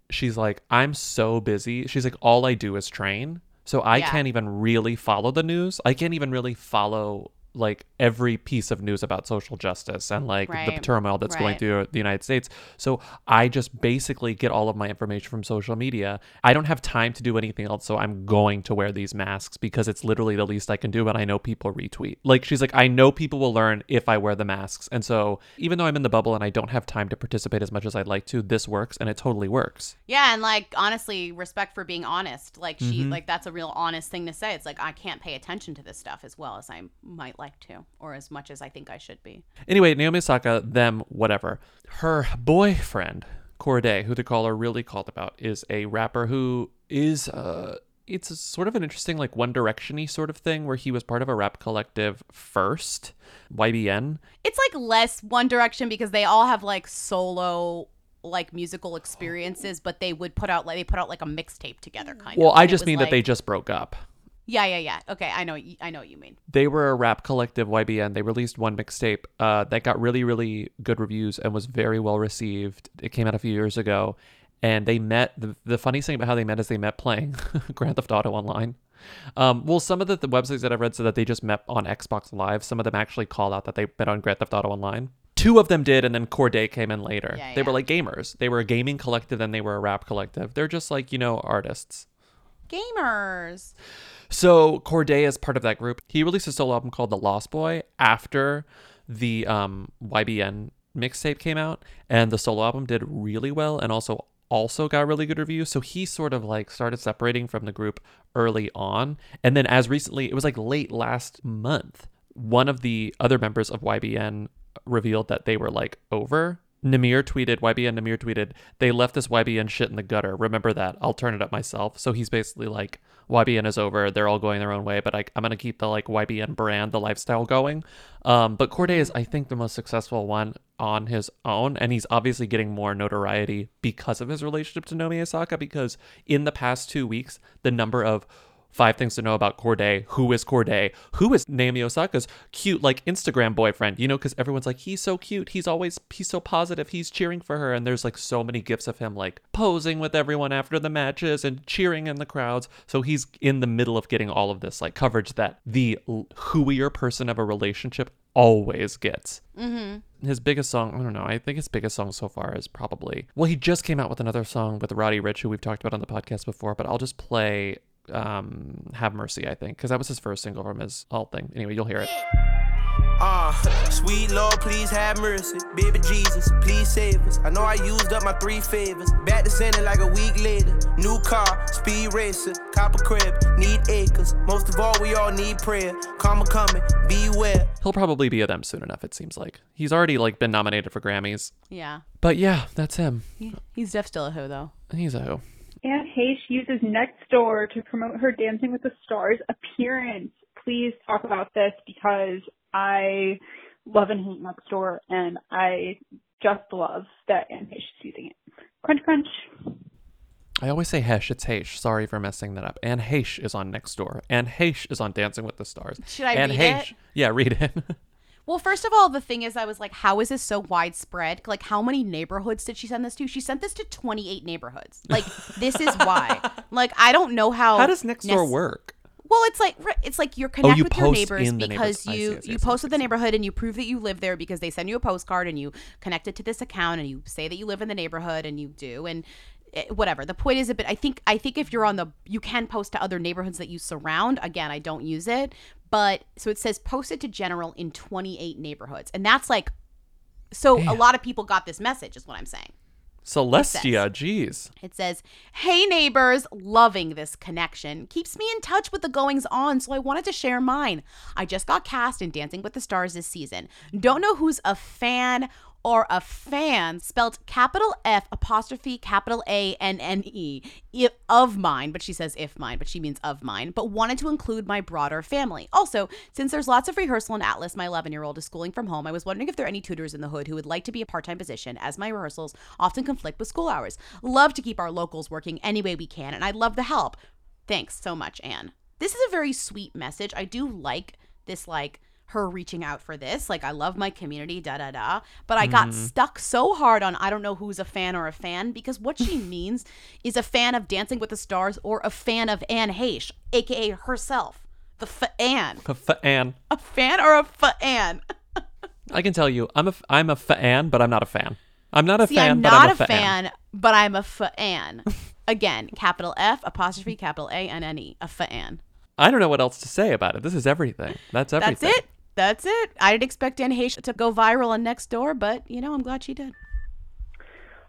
She's like, "I'm so busy." She's like, "All I do is train, so I Yeah. can't even really follow the news. I can't even really follow like every piece of news about social justice and like the turmoil that's going through the United States. So I just basically get all of my information from social media. I don't have time to do anything else, so I'm going to wear these masks because it's literally the least I can do. But I know people retweet. Like she's like, I know people will learn if I wear the masks, and so even though I'm in the bubble and I don't have time to participate as much as I'd like to, this works and it totally works. Yeah, and like honestly, respect for being honest. Like she Mhm. like that's a real honest thing to say. It's like I can't pay attention to this stuff as well as I might like to, or as much as I think I should be. Anyway, Naomi Osaka, them, whatever. Her boyfriend, Cordae, who the caller really called about, is a rapper who is uh it's a sort of an interesting like One Direction-y sort of thing where he was part of a rap collective first, YBN. It's like less One Direction because they all have like solo like musical experiences, but they would put out like they put out like a mixtape together kind Well, of. Well i just mean that they just broke up. Yeah, yeah, yeah. Okay, I know. I know what you mean. They were a rap collective, YBN. They released one mixtape uh, that got really, really good reviews and was very well received. It came out a few years ago, and they met. The, the funniest thing about how they met is they met playing Grand Theft Auto Online. Um, well, some of the, the websites that I've read said that they just met on Xbox Live. Some of them actually call out that they met on Grand Theft Auto Online. Two of them did, and then Cordae came in later. Yeah, they were like gamers. They were a gaming collective, and they were a rap collective. They're just like you know artists. Gamers. So Cordae is part of that group. He released a solo album called The Lost Boy after the um, YBN mixtape came out, and the solo album did really well, and also also got really good reviews. So he sort of like started separating from the group early on, and then as recently, it was like late last month, one of the other members of YBN revealed that they were like over. Nahmir tweeted, YBN Nahmir tweeted, they left this YBN shit in the gutter. Remember that. I'll turn it up myself. So he's basically like, YBN is over. They're all going their own way, but I, I'm going to keep the like YBN brand, the lifestyle going. Um, but Cordae is, I think, the most successful one on his own. And he's obviously getting more notoriety because of his relationship to Naomi Osaka. Because in the past two weeks, the number of Five things to know about Cordae. Who is Cordae? Who is Naomi Osaka's cute, like Instagram boyfriend? You know, because everyone's like, he's so cute. He's always, he's so positive. He's cheering for her. And there's like so many gifs of him like posing with everyone after the matches and cheering in the crowds. So he's in the middle of getting all of this like coverage that the whoier person of a relationship always gets. Mm-hmm. His biggest song, I don't know, I think his biggest song so far is probably, well, he just came out with another song with Roddy Ricch, who we've talked about on the podcast before, but I'll just play um Have Mercy, I think, because that was his first single from his alt thing. Anyway, you'll hear it. Uh, sweet Lord, please have mercy. Baby Jesus, please save us. I know I used up my three favors. Back to sending like a week later. New car, speed racer, copper crib, need acres. Most of all, we all need prayer. Karma coming, beware. He'll probably be a them soon enough, it seems like. He's already like been nominated for Grammys. Yeah. But yeah, that's him. He- He's def still a hoe though. He's a who. Anne Heche uses Nextdoor to promote her Dancing with the Stars appearance. Please talk about this because I love and hate Nextdoor, and I just love that Anne Heche is using it. Crunch, crunch. I always say Hesh, it's Hesh. Sorry for messing that up. Anne Heche is on Nextdoor. Anne Heche is on Dancing with the Stars. Should I Anne read Heche, it? Yeah, read it. Well, first of all, the thing is, I was like, how is this so widespread? Like, how many neighborhoods did she send this to? She sent this to 28 neighborhoods. Like, this is why. Like, I don't know how. How does Nextdoor nec- work? Well, it's like it's like you're connect Oh, you with your neighbors because. I see, you I see, I you see, post with the neighborhood and you prove that you live there because they send you a postcard and you connect it to this account and you say that you live in the neighborhood and you do and eh, whatever. The point is a bit. I think I think if you're on the you can post to other neighborhoods that you surround. Again, I don't use it, but so it says posted to general in 28 neighborhoods and that's like so a lot of people got this message is what I'm saying. Celestia, jeez. It says, Hey neighbors, loving this connection. Keeps me in touch with the goings on, so I wanted to share mine. I just got cast in Dancing with the Stars this season. Don't know who's a fan or a fan, spelled capital F apostrophe capital A N N E of mine, but she says if mine, but she means of mine, but wanted to include my broader family. Also, since there's lots of rehearsal in Atlas, my 11 year old is schooling from home, I was wondering if there are any tutors in the hood who would like to be a part time position, as my rehearsals often conflict with school hours. Love to keep our locals working any way we can, and I'd love the help. Thanks so much, Anne. This is a very sweet message. I do like this, like, her reaching out for this. Like, I love my community, da da da. But I got Mhm. stuck so hard on I don't know who's a fan or a fan because what she means is a fan of Dancing with the Stars or a fan of Anne Heche, aka herself. The fan. F- Anne. A fan or a fan? I can tell you, I'm a, f- I'm a fan, but I'm not a fan. I'm not a See, fan, I'm but not I'm a, a fan, but I'm a fan. Again, capital F apostrophe capital A N N E. A fan. I don't know what else to say about it. This is everything. That's everything. That's it. That's it. I didn't expect Anne Heche to go viral on Nextdoor, but you know, I'm glad she did.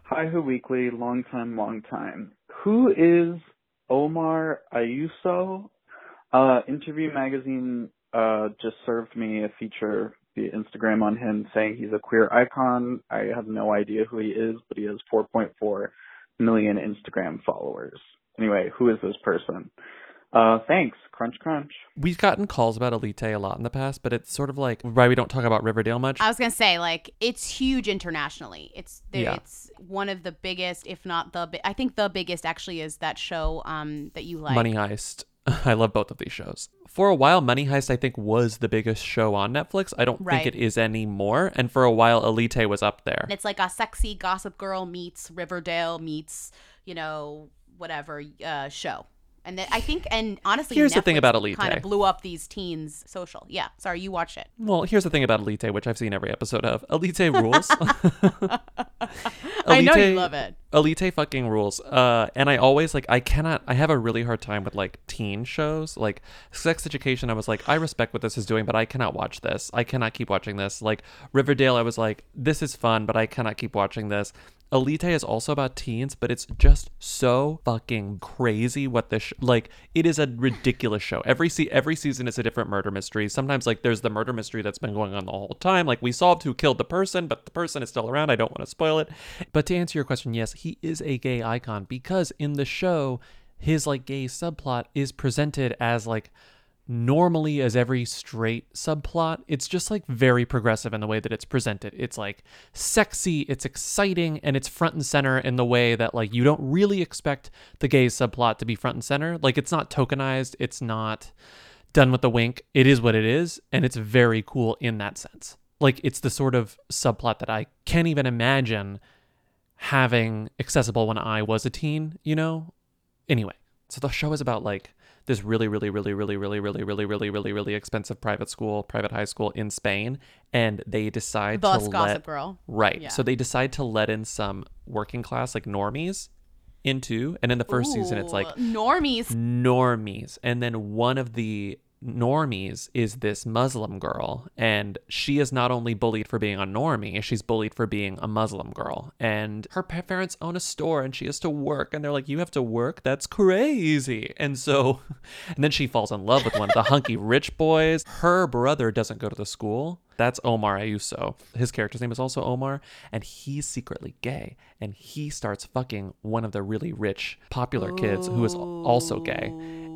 Hi, Who Weekly, long time, long time. Who is Omar Ayuso? Uh, Interview Magazine uh, just served me a feature via Instagram on him saying he's a queer icon. I have no idea who he is, but he has 4.4 million Instagram followers. Anyway, who is this person? Uh, thanks. Crunch, crunch. We've gotten calls about Elite a lot in the past, but it's sort of like why we don't talk about Riverdale much. I was gonna say like it's huge internationally. It's there, Yeah. it's one of the biggest, if not the. bi- I think the biggest actually is that show um that you like. Money Heist. I love both of these shows. For a while, Money Heist, I think, was the biggest show on Netflix. I don't Right. think it is anymore. And for a while, Elite was up there. And it's like a sexy Gossip Girl meets Riverdale meets you know whatever uh, show. And then I think, and honestly, Here's the thing about Elite. Kind of blew up these teens' social. Yeah, sorry, you watched it. Well, here's the thing about Elite, which I've seen every episode of. Elite rules. I know you love it. Elite fucking rules. Uh, and I always like I cannot. I have a really hard time with like teen shows, like Sex Education. I was like, I respect what this is doing, but I cannot watch this. I cannot keep watching this. Like Riverdale, I was like, this is fun, but I cannot keep watching this. Elite is also about teens, but it's just so fucking crazy what this sh- like. It is a ridiculous show. Every se- every season is a different murder mystery. Sometimes like there's the murder mystery that's been going on the whole time. Like we solved who killed the person, but the person is still around. I don't want to spoil it. But to answer your question, yes, he is a gay icon because in the show, his like gay subplot is presented as like normally as every straight subplot. It's just like very progressive in the way that it's presented. It's like sexy, it's exciting, and it's front and center in the way that like you don't really expect the gay subplot to be front and center. Like it's not tokenized, it's not done with a wink. It is what it is, and it's very cool in that sense. Like it's the sort of subplot that I can't even imagine having accessible when I was a teen, you know? Anyway, so the show is about like this really, really, really, really, really, really, really, really, really, really expensive private school, private high school in Spain, and they decide Thus to Gossip let Girl. right. Yeah. So they decide to let in some working class like normies into, and in the first season, it's like normies. normies. And then one of the normies is this Muslim girl. And she is not only bullied for being a normie, she's bullied for being a Muslim girl. And her parents own a store and she has to work. And they're like, You have to work? That's crazy. And so, and then she falls in love with one of the hunky rich boys. Her brother doesn't go to the school. That's Omar Ayuso. His character's name is also Omar, and he's secretly gay. And he starts fucking one of the really rich, popular kids who is also gay.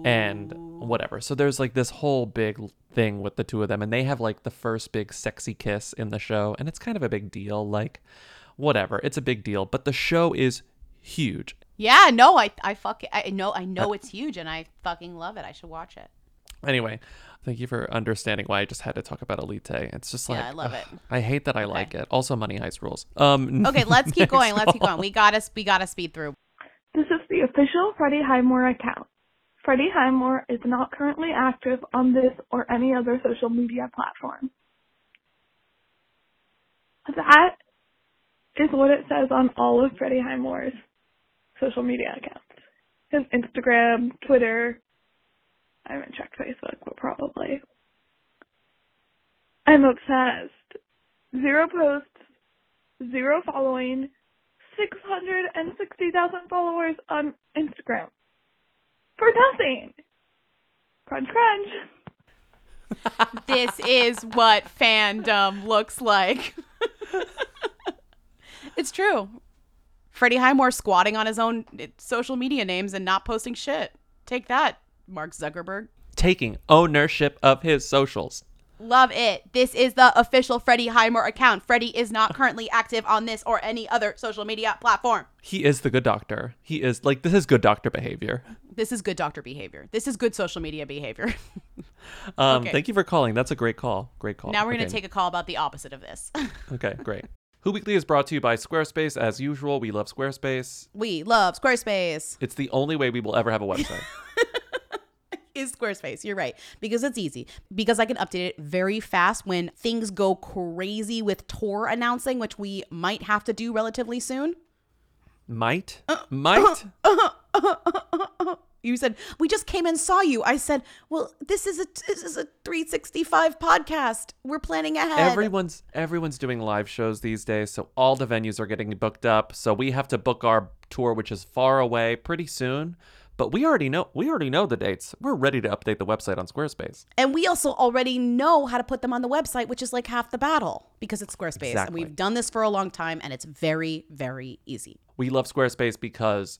And whatever. So there's like this whole big thing with the two of them, and they have like the first big sexy kiss in the show, and it's kind of a big deal. Like, whatever, it's a big deal. But the show is huge. Yeah, no, I I fuck I know I know it's huge and I fucking love it. I should watch it. Anyway, thank you for understanding why I just had to talk about Elite. It's just like Yeah, I love ugh, it. I hate that I like it. Also, Money Heist rules. Um. Okay, let's keep going. Let's keep going. We gotta we gotta speed through. This is the official Freddie Highmore account. Freddie Highmore is not currently active on this or any other social media platform. That is what it says on all of Freddie Highmore's social media accounts. His Instagram, Twitter. I haven't checked Facebook, but probably. I'm obsessed. Zero posts, zero following, 660,000 followers on Instagram. For nothing. Crunch, crunch. this is what fandom looks like. it's true. Freddie Highmore squatting on his own social media names and not posting shit. Take that, Mark Zuckerberg. Taking ownership of his socials. Love it. This is the official Freddie Highmore account. Freddie is not currently active on this or any other social media platform. He is the good doctor. He is like this is good doctor behavior. This is good doctor behavior. This is good social media behavior. Um, Okay. Thank you for calling. That's a great call. Great call. now we're going to take a call about the opposite of this. Okay, great. Who Weekly is brought to you by Squarespace. As usual, we love Squarespace. we love Squarespace. It's the only way we will ever have a website. is Squarespace. You're right. Because it's easy. Because I can update it very fast when things go crazy with tour announcing, which we might have to do relatively soon. Might? Uh, Might? You said, "We just came and saw you." I said, "Well, this is a this is a 365 podcast. We're planning ahead." Everyone's everyone's doing live shows these days, so all the venues are getting booked up. So we have to book our tour, which is far away, pretty soon. But we already know we already know the dates. We're ready to update the website on Squarespace. And we also already know how to put them on the website, which is like half the battle because it's Squarespace. And we've done this for a long time and it's very, very easy. We love Squarespace because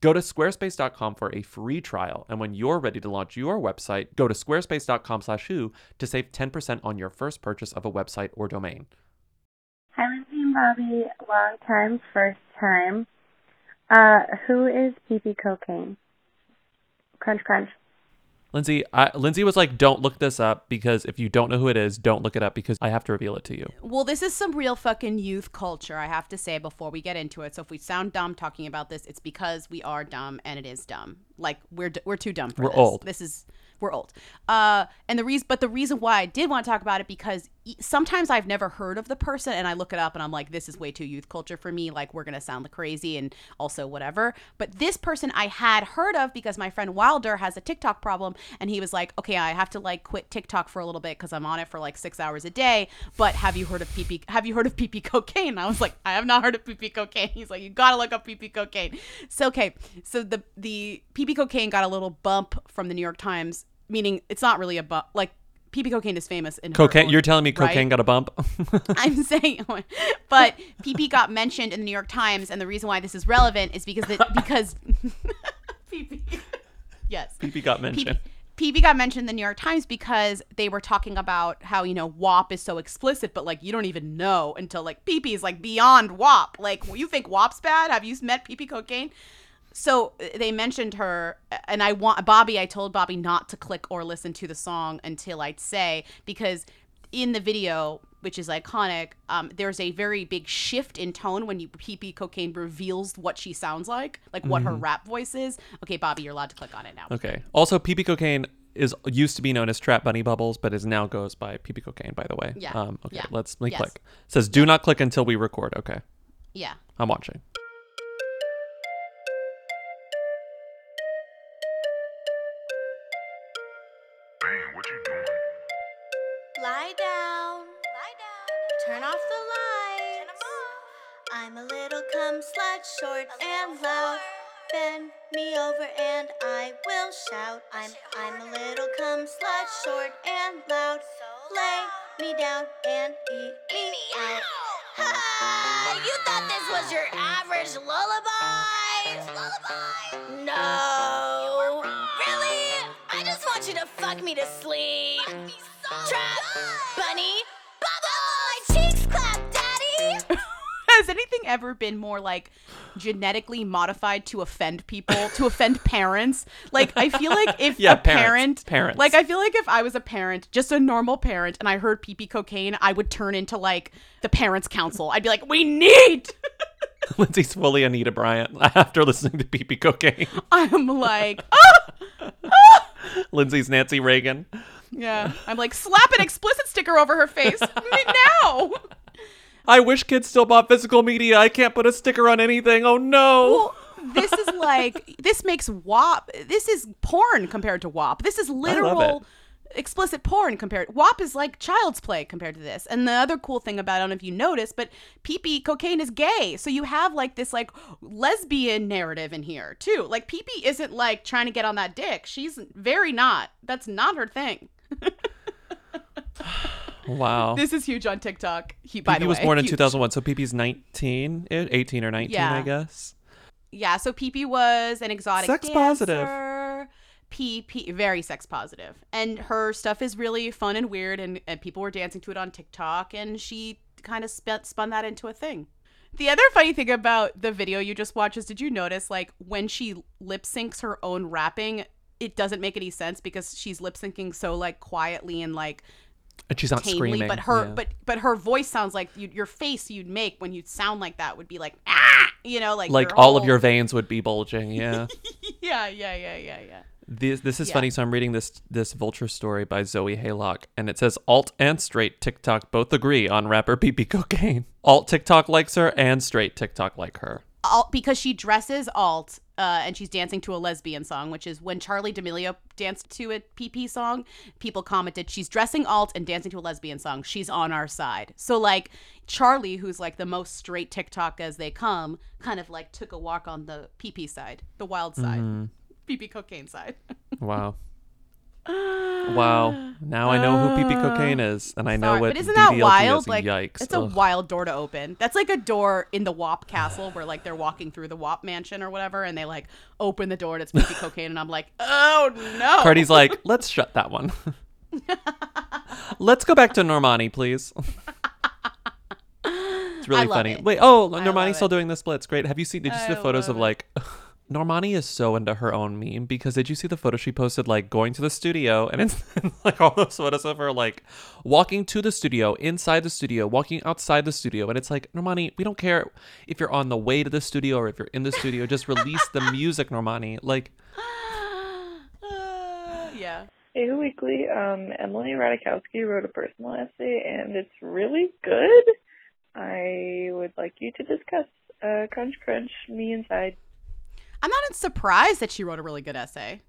Go to squarespace.com for a free trial, and when you're ready to launch your website, go to squarespace.com/who to save 10% on your first purchase of a website or domain. Hi, Lindsay and Bobby. Long time, first time. Uh, who is PP Cocaine? Crunch, crunch. Lindsay, I, Lindsay was like, "Don't look this up because if you don't know who it is, don't look it up because I have to reveal it to you." Well, this is some real fucking youth culture, I have to say before we get into it. So if we sound dumb talking about this, it's because we are dumb and it is dumb. Like we're d- we're too dumb for We're this. old. This is we're old. Uh, and the reason, but the reason why I did want to talk about it because sometimes I've never heard of the person and I look it up and I'm like, this is way too youth culture for me. Like we're gonna sound like crazy and also whatever. But this person I had heard of because my friend Wilder has a TikTok problem and he was like, okay, I have to like quit TikTok for a little bit because I'm on it for like six hours a day. But have you heard of PP? Have you heard of PP cocaine? And I was like, I have not heard of PP cocaine. He's like, you gotta look up PP cocaine. So okay, so the the PP cocaine got a little bump from the New York Times, meaning it's not really a bump. Like PP cocaine is famous in Cocaine. own- You're telling me right? cocaine got a bump? I'm saying, but PP got mentioned in the New York Times, and the reason why this is relevant is because it, because PP, yes, PP got mentioned. PP got mentioned in the New York Times because they were talking about how you know WAP is so explicit, but like you don't even know until like PP is like beyond WAP. Like you think WAP's bad? Have you met PP cocaine? So uh, they mentioned her, and I want Bobby. I told Bobby not to click or listen to the song until I'd say because in the video, which is iconic, um, there's a very big shift in tone when you PP cocaine reveals what she sounds like, like what her Mhm. rap voice is. Okay, Bobby, you're allowed to click on it now. Okay. Also, PP cocaine is used to be known as Trap Bunny Bubbles, but is now goes by PP cocaine. By the way. Yeah. Um, okay. Yeah. Let's let me Yes. click. It says do not click until we record. Okay. Yeah. I'm watching. Slut, short and loud. Bend me over and I will shout. I'm I'm a little cum slut, short and loud. Lay me down and eat me out. Ha! You thought this was your average lullaby? Lullaby? No. Really? I just want you to fuck me to sleep. Trap bunny. Has anything ever been more like genetically modified to offend people, to offend parents? Like I feel like if Yeah, a parents, parent, parents. like I feel like if I was a parent, just a normal parent, and I heard PP cocaine, I would turn into like the parents' council. I'd be like, we need. Lindsay's fully Anita Bryant after listening to PP cocaine. I'm like, ah, ah. Lindsay's Nancy Reagan. yeah. I'm like, slap an explicit sticker over her face now. I wish kids still bought physical media. I can't put a sticker on anything. Oh no. this is like this makes WAP. This is porn compared to WAP. This is literal explicit porn compared. WAP is like child's play compared to this. And the other cool thing about I don't know if you noticed, but PP cocaine is gay, so you have like this like lesbian narrative in here too. Like PP isn't like trying to get on that dick. She's very not. That's not her thing. Wow. This is huge on TikTok. He by PP the was way, born in huge. 2001, so PP's 19, eh, 18 or 19, Yeah. I guess. Yeah, so PP was an exotic Sex positive. dancer. PP very sex positive, and her stuff is really fun and weird, and, and people were dancing to it on TikTok, and she kind of spun spun that into a thing. The other funny thing about the video you just watched is, did you notice like when she lip syncs her own rapping, it doesn't make any sense because she's lip syncing so like quietly and like And she's not tamely, screaming. but her yeah. but but her voice sounds like you, your face you'd make when you'd sound like that would be like ah, you know, like like all of your veins would be bulging. Yeah. yeah, yeah, yeah, yeah, yeah. This this is Yeah. funny. So I'm reading this this Vulture story by Zoe Haylock, and it says alt and straight TikTok both agree on rapper PP Cocaine. Alt TikTok likes her, and straight TikTok like her. alt because she dresses alt uh, and she's dancing to a lesbian song, which is when Charli D'Amelio danced to a PP song. People commented she's dressing alt and dancing to a lesbian song. She's on our side. So like Charli, who's like the most straight TikTok as they come, kind of like took a walk on the PP side, the wild side, Mhm. PP cocaine side. Wow. Wow. Ah. Now I know who PP ah. Cocaine is, and I know Sorry, what but isn't that wild? is. Like, Yikes. it's a wild door to open. That's like a door in the WAP castle where like they're walking through the WAP mansion or whatever, and they like open the door and it's PP cocaine, and I'm like, oh no. Cardi's like, let's shut that one. let's go back to Normani, please. it's really I funny. it. Wait, oh, I Normani's still it. doing the splits. Great. Have you seen? Did you see the photos of like? Normani is so into her own meme because did you see the photo she posted like going to the studio and it's like all those photos of her like walking to the studio, inside the studio, walking outside the studio, and it's like Normani, we don't care if you're on the way to the studio or if you're in the studio, just release the music, Normani. Like yeah. Hey Weekly, um, Emily Ratajkowski wrote a personal essay and it's really good. I would like you to discuss uh, Crunch Crunch, me inside. I'm not surprised that she wrote a really good essay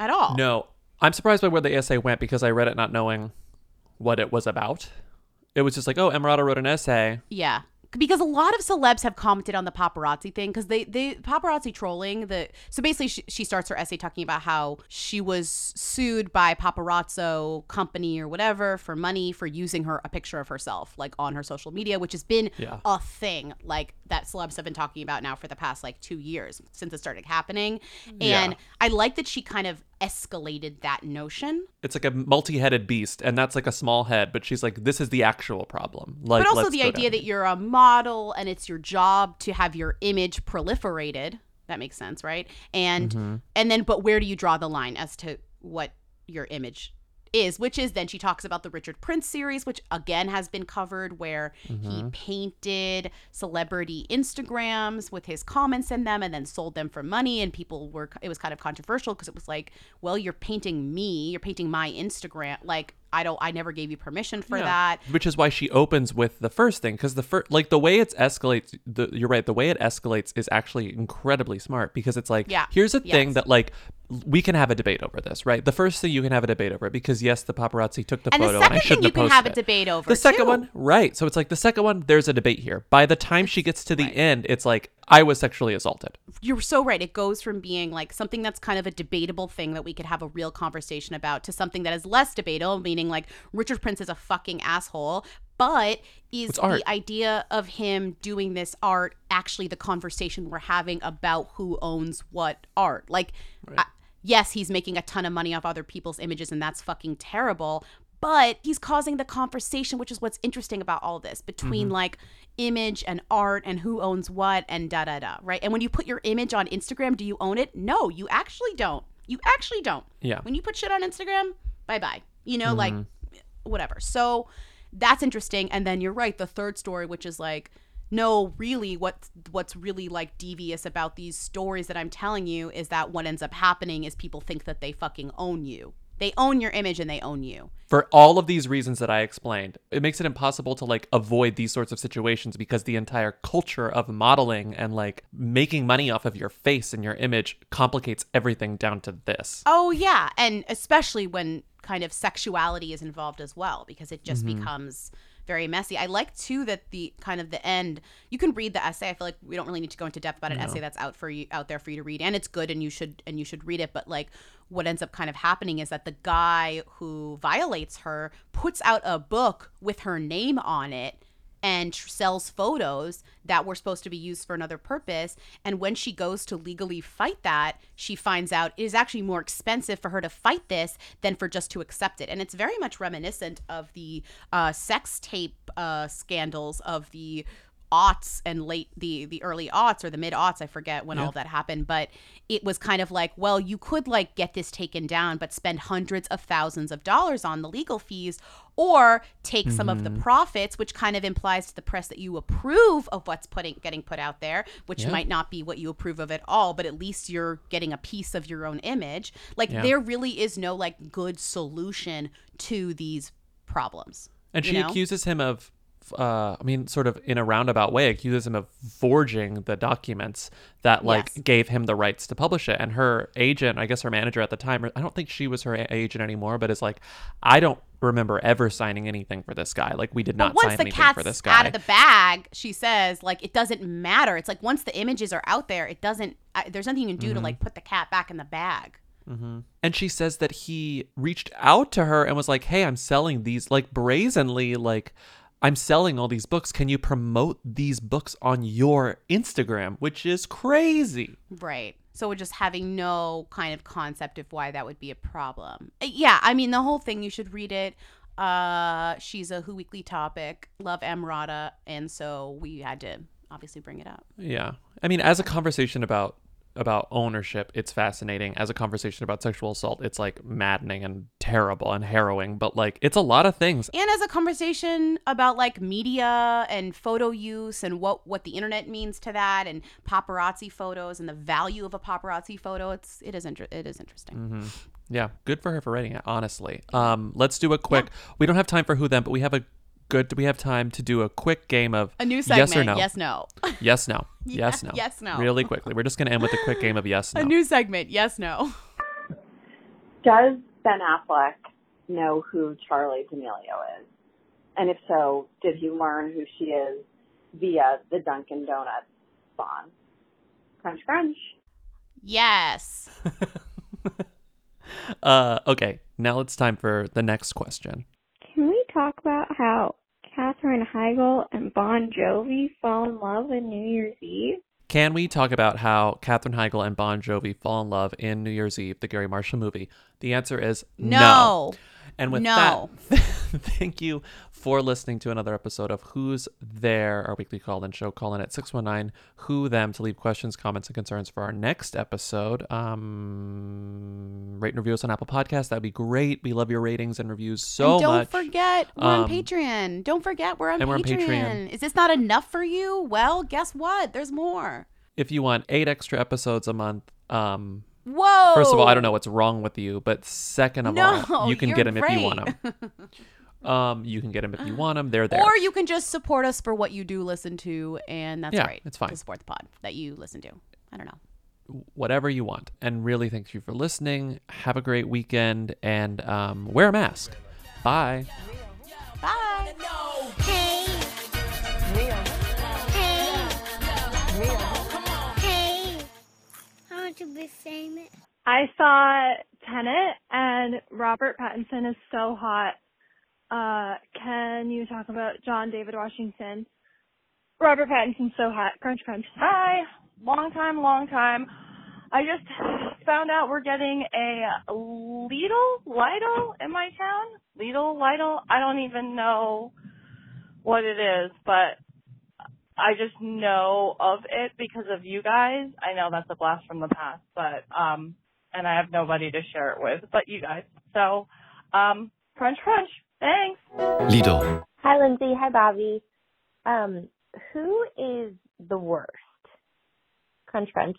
at all. No, I'm surprised by where the essay went because I read it not knowing what it was about. It was just like, oh, Emrata wrote an essay. Yeah. Because a lot of celebs have commented on the paparazzi thing because they, they paparazzi trolling the so basically she, she starts her essay talking about how she was sued by paparazzo company or whatever for money for using her a picture of herself like on her social media which has been Yeah. a thing like that celebs have been talking about now for the past like two years since it started happening and Yeah. I like that she kind of escalated that notion It's like a multi-headed beast, and that's like a small head. But she's like, this is the actual problem. Like, but also the idea that you're a model and it's your job to have your image proliferated that makes sense right and Mhm. and then but where do you draw the line as to what your image is which is then she talks about the richard prince series which again has been covered where he Mhm. painted celebrity instagrams with his comments in them and then sold them for money and people were it was kind of controversial because it was like well you're painting me you're painting my instagram like i don't i never gave you permission for Yeah. that Which is why she opens with the first thing, because the first, like the way it escalates, the you're right, the way it escalates is actually incredibly smart because it's like, Yeah. here's a thing that like we can have a debate over this, right? The first thing you can have a debate over because yes, the paparazzi took the And the photo, and I second thing shouldn't you have can posted have a it. debate over, The second too. one, right? So it's like the second one, there's a debate here. By the time she gets to the end, it's like I was sexually assaulted. you're so right. It goes from being like something that's kind of a debatable thing that we could have a real conversation about to something that is less debatable, meaning like Richard Prince is a fucking asshole. But is the idea of him doing this art actually the conversation we're having about who owns what art? Like, I- yes, he's making a ton of money off other people's images, and that's fucking terrible. But he's causing the conversation, which is what's interesting about all this between Mm-hmm. Mhm. like image and art and who owns what and da da da, right? And when you put your image on Instagram, do you own it? No, you actually don't. You actually don't. Yeah. When you put shit on Instagram, bye bye. You know, like Mhm. whatever. So that's interesting. And then you're right, the third story, which is like, no, really, what what's really like devious about these stories that I'm telling you is that what ends up happening is people think that they fucking own you. They own your image and they own you. For all of these reasons that I explained, it makes it impossible to like avoid these sorts of situations because the entire culture of modeling and like making money off of your face and your image complicates everything down to this. Oh yeah, and especially when kind of sexuality is involved as well because it just Mhm. becomes very messy. I like too that the kind of the end. You can read the essay. I feel like we don't really need to go into depth about an No. essay that's out for you out there for you to read, and it's good, and you should and you should read it. But like, what ends up kind of happening is that the guy who violates her puts out a book with her name on it and sells photos that were supposed to be used for another purpose. And when she goes to legally fight that, she finds out it is actually more expensive for her to fight this than for just to accept it. And it's very much reminiscent of the uh, sex tape uh, scandals of the aughts and late the the early aughts or the mid aughts i forget when Yeah. all that happened but it was kind of like well you could like get this taken down but spend hundreds of thousands of dollars on the legal fees or take some of the Mhm. profits which kind of implies to the press that you approve of what's putting getting put out there which Yeah. might not be what you approve of at all but at least you're getting a piece of your own image like Yeah. there really is no like good solution to these problems And she know? accuses him of, uh, I mean, sort of in a roundabout way, accuses him of forging the documents that like Yes. gave him the rights to publish it. And her agent, I guess her manager at the time, I don't think she was her a- agent anymore, but is like, I don't remember ever signing anything for this guy. Like we did not But once sign the anything for this guy. out of the bag, she says like it doesn't matter. It's like once the images are out there, it doesn't. I, there's nothing you can do to Mhm. like put the cat back in the bag. Mm-hmm. And she says that he reached out to her and was like, "Hey, I'm selling these like brazenly like I'm selling all these books. Can you promote these books on your Instagram?" Which is crazy. Right. So we're just having no kind of concept of why that would be a problem. Uh, Yeah, I mean the whole thing. You should read it. Uh, she's a Who Weekly topic. Love Emrata, and so we had to obviously bring it up. Yeah. I mean, as a conversation about about ownership, it's fascinating. As a conversation about sexual assault, it's like maddening and terrible and harrowing, but like it's a lot of things. and as a conversation about like media and photo use and what what the internet means to that and paparazzi photos and the value of a paparazzi photo it's it is inter- it is interesting hmm Yeah, good for her for writing it, honestly. Um, let's do a quick. We don't have time for who then, but we have a good. Do we have time to do a quick game of A new segment? yes or no. yes, no. yes no. Yes no. yes, no. Really quickly. We're just gonna end with a quick game of yes no. a new segment yes no Does Ben Affleck know who Charli D'Amelio is? And if so, did he learn who she is via the Dunkin' Donuts spawn? Crunch, crunch. yes uh, okay. Now it's time for the next question. Can we talk about how Katherine Heigl and Bon Jovi fall in love in New Year's Eve? Can we talk about how Katherine Heigl and Bon Jovi fall in love in New Year's Eve, the Garry Marshall movie? The answer is no. No. And with No. that, thank you for listening to another episode of Who's There, our weekly call in show. Call in at 619 Who Them to leave questions, comments, and concerns for our next episode. Um, rate and review us on Apple Podcasts. That'd be great. We love your ratings and reviews so and don't much. forget we're on Um, Patreon. Don't forget we're on and we're on Patreon. Patreon. Is this not enough for you? Well, guess what? There's more. If you want eight extra episodes a month, um, Whoa. First of all, I don't know what's wrong with you, but second of No, all, you can get them if you want them. um, you can get them if you want them. They're there. Or you can just support us for what you do listen to, and that's Yeah, great. it's fine. To support the pod that you listen to. I don't know. Whatever you want. And really, thank you for listening. Have a great weekend and um, wear a mask. Bye. Bye. Hey. Hey. I want to be famous. I saw Tenet and Robert Pattinson is so hot. Uh, can you talk about John David Washington? Robert Pattinson's so hot. Crunch, crunch. Hi, long time, long time. I just found out we're getting a Lidl, Lidl in my town. Lidl, Lidl. I don't even know what it is, but I just know of it because of you guys. I know that's a blast from the past, but um, and I have nobody to share it with but you guys. So, um, crunch, crunch. Thanks. Lidl. Hi, Lindsey. Hi, Bobby. Um, who is the worst? Crunch, crunch.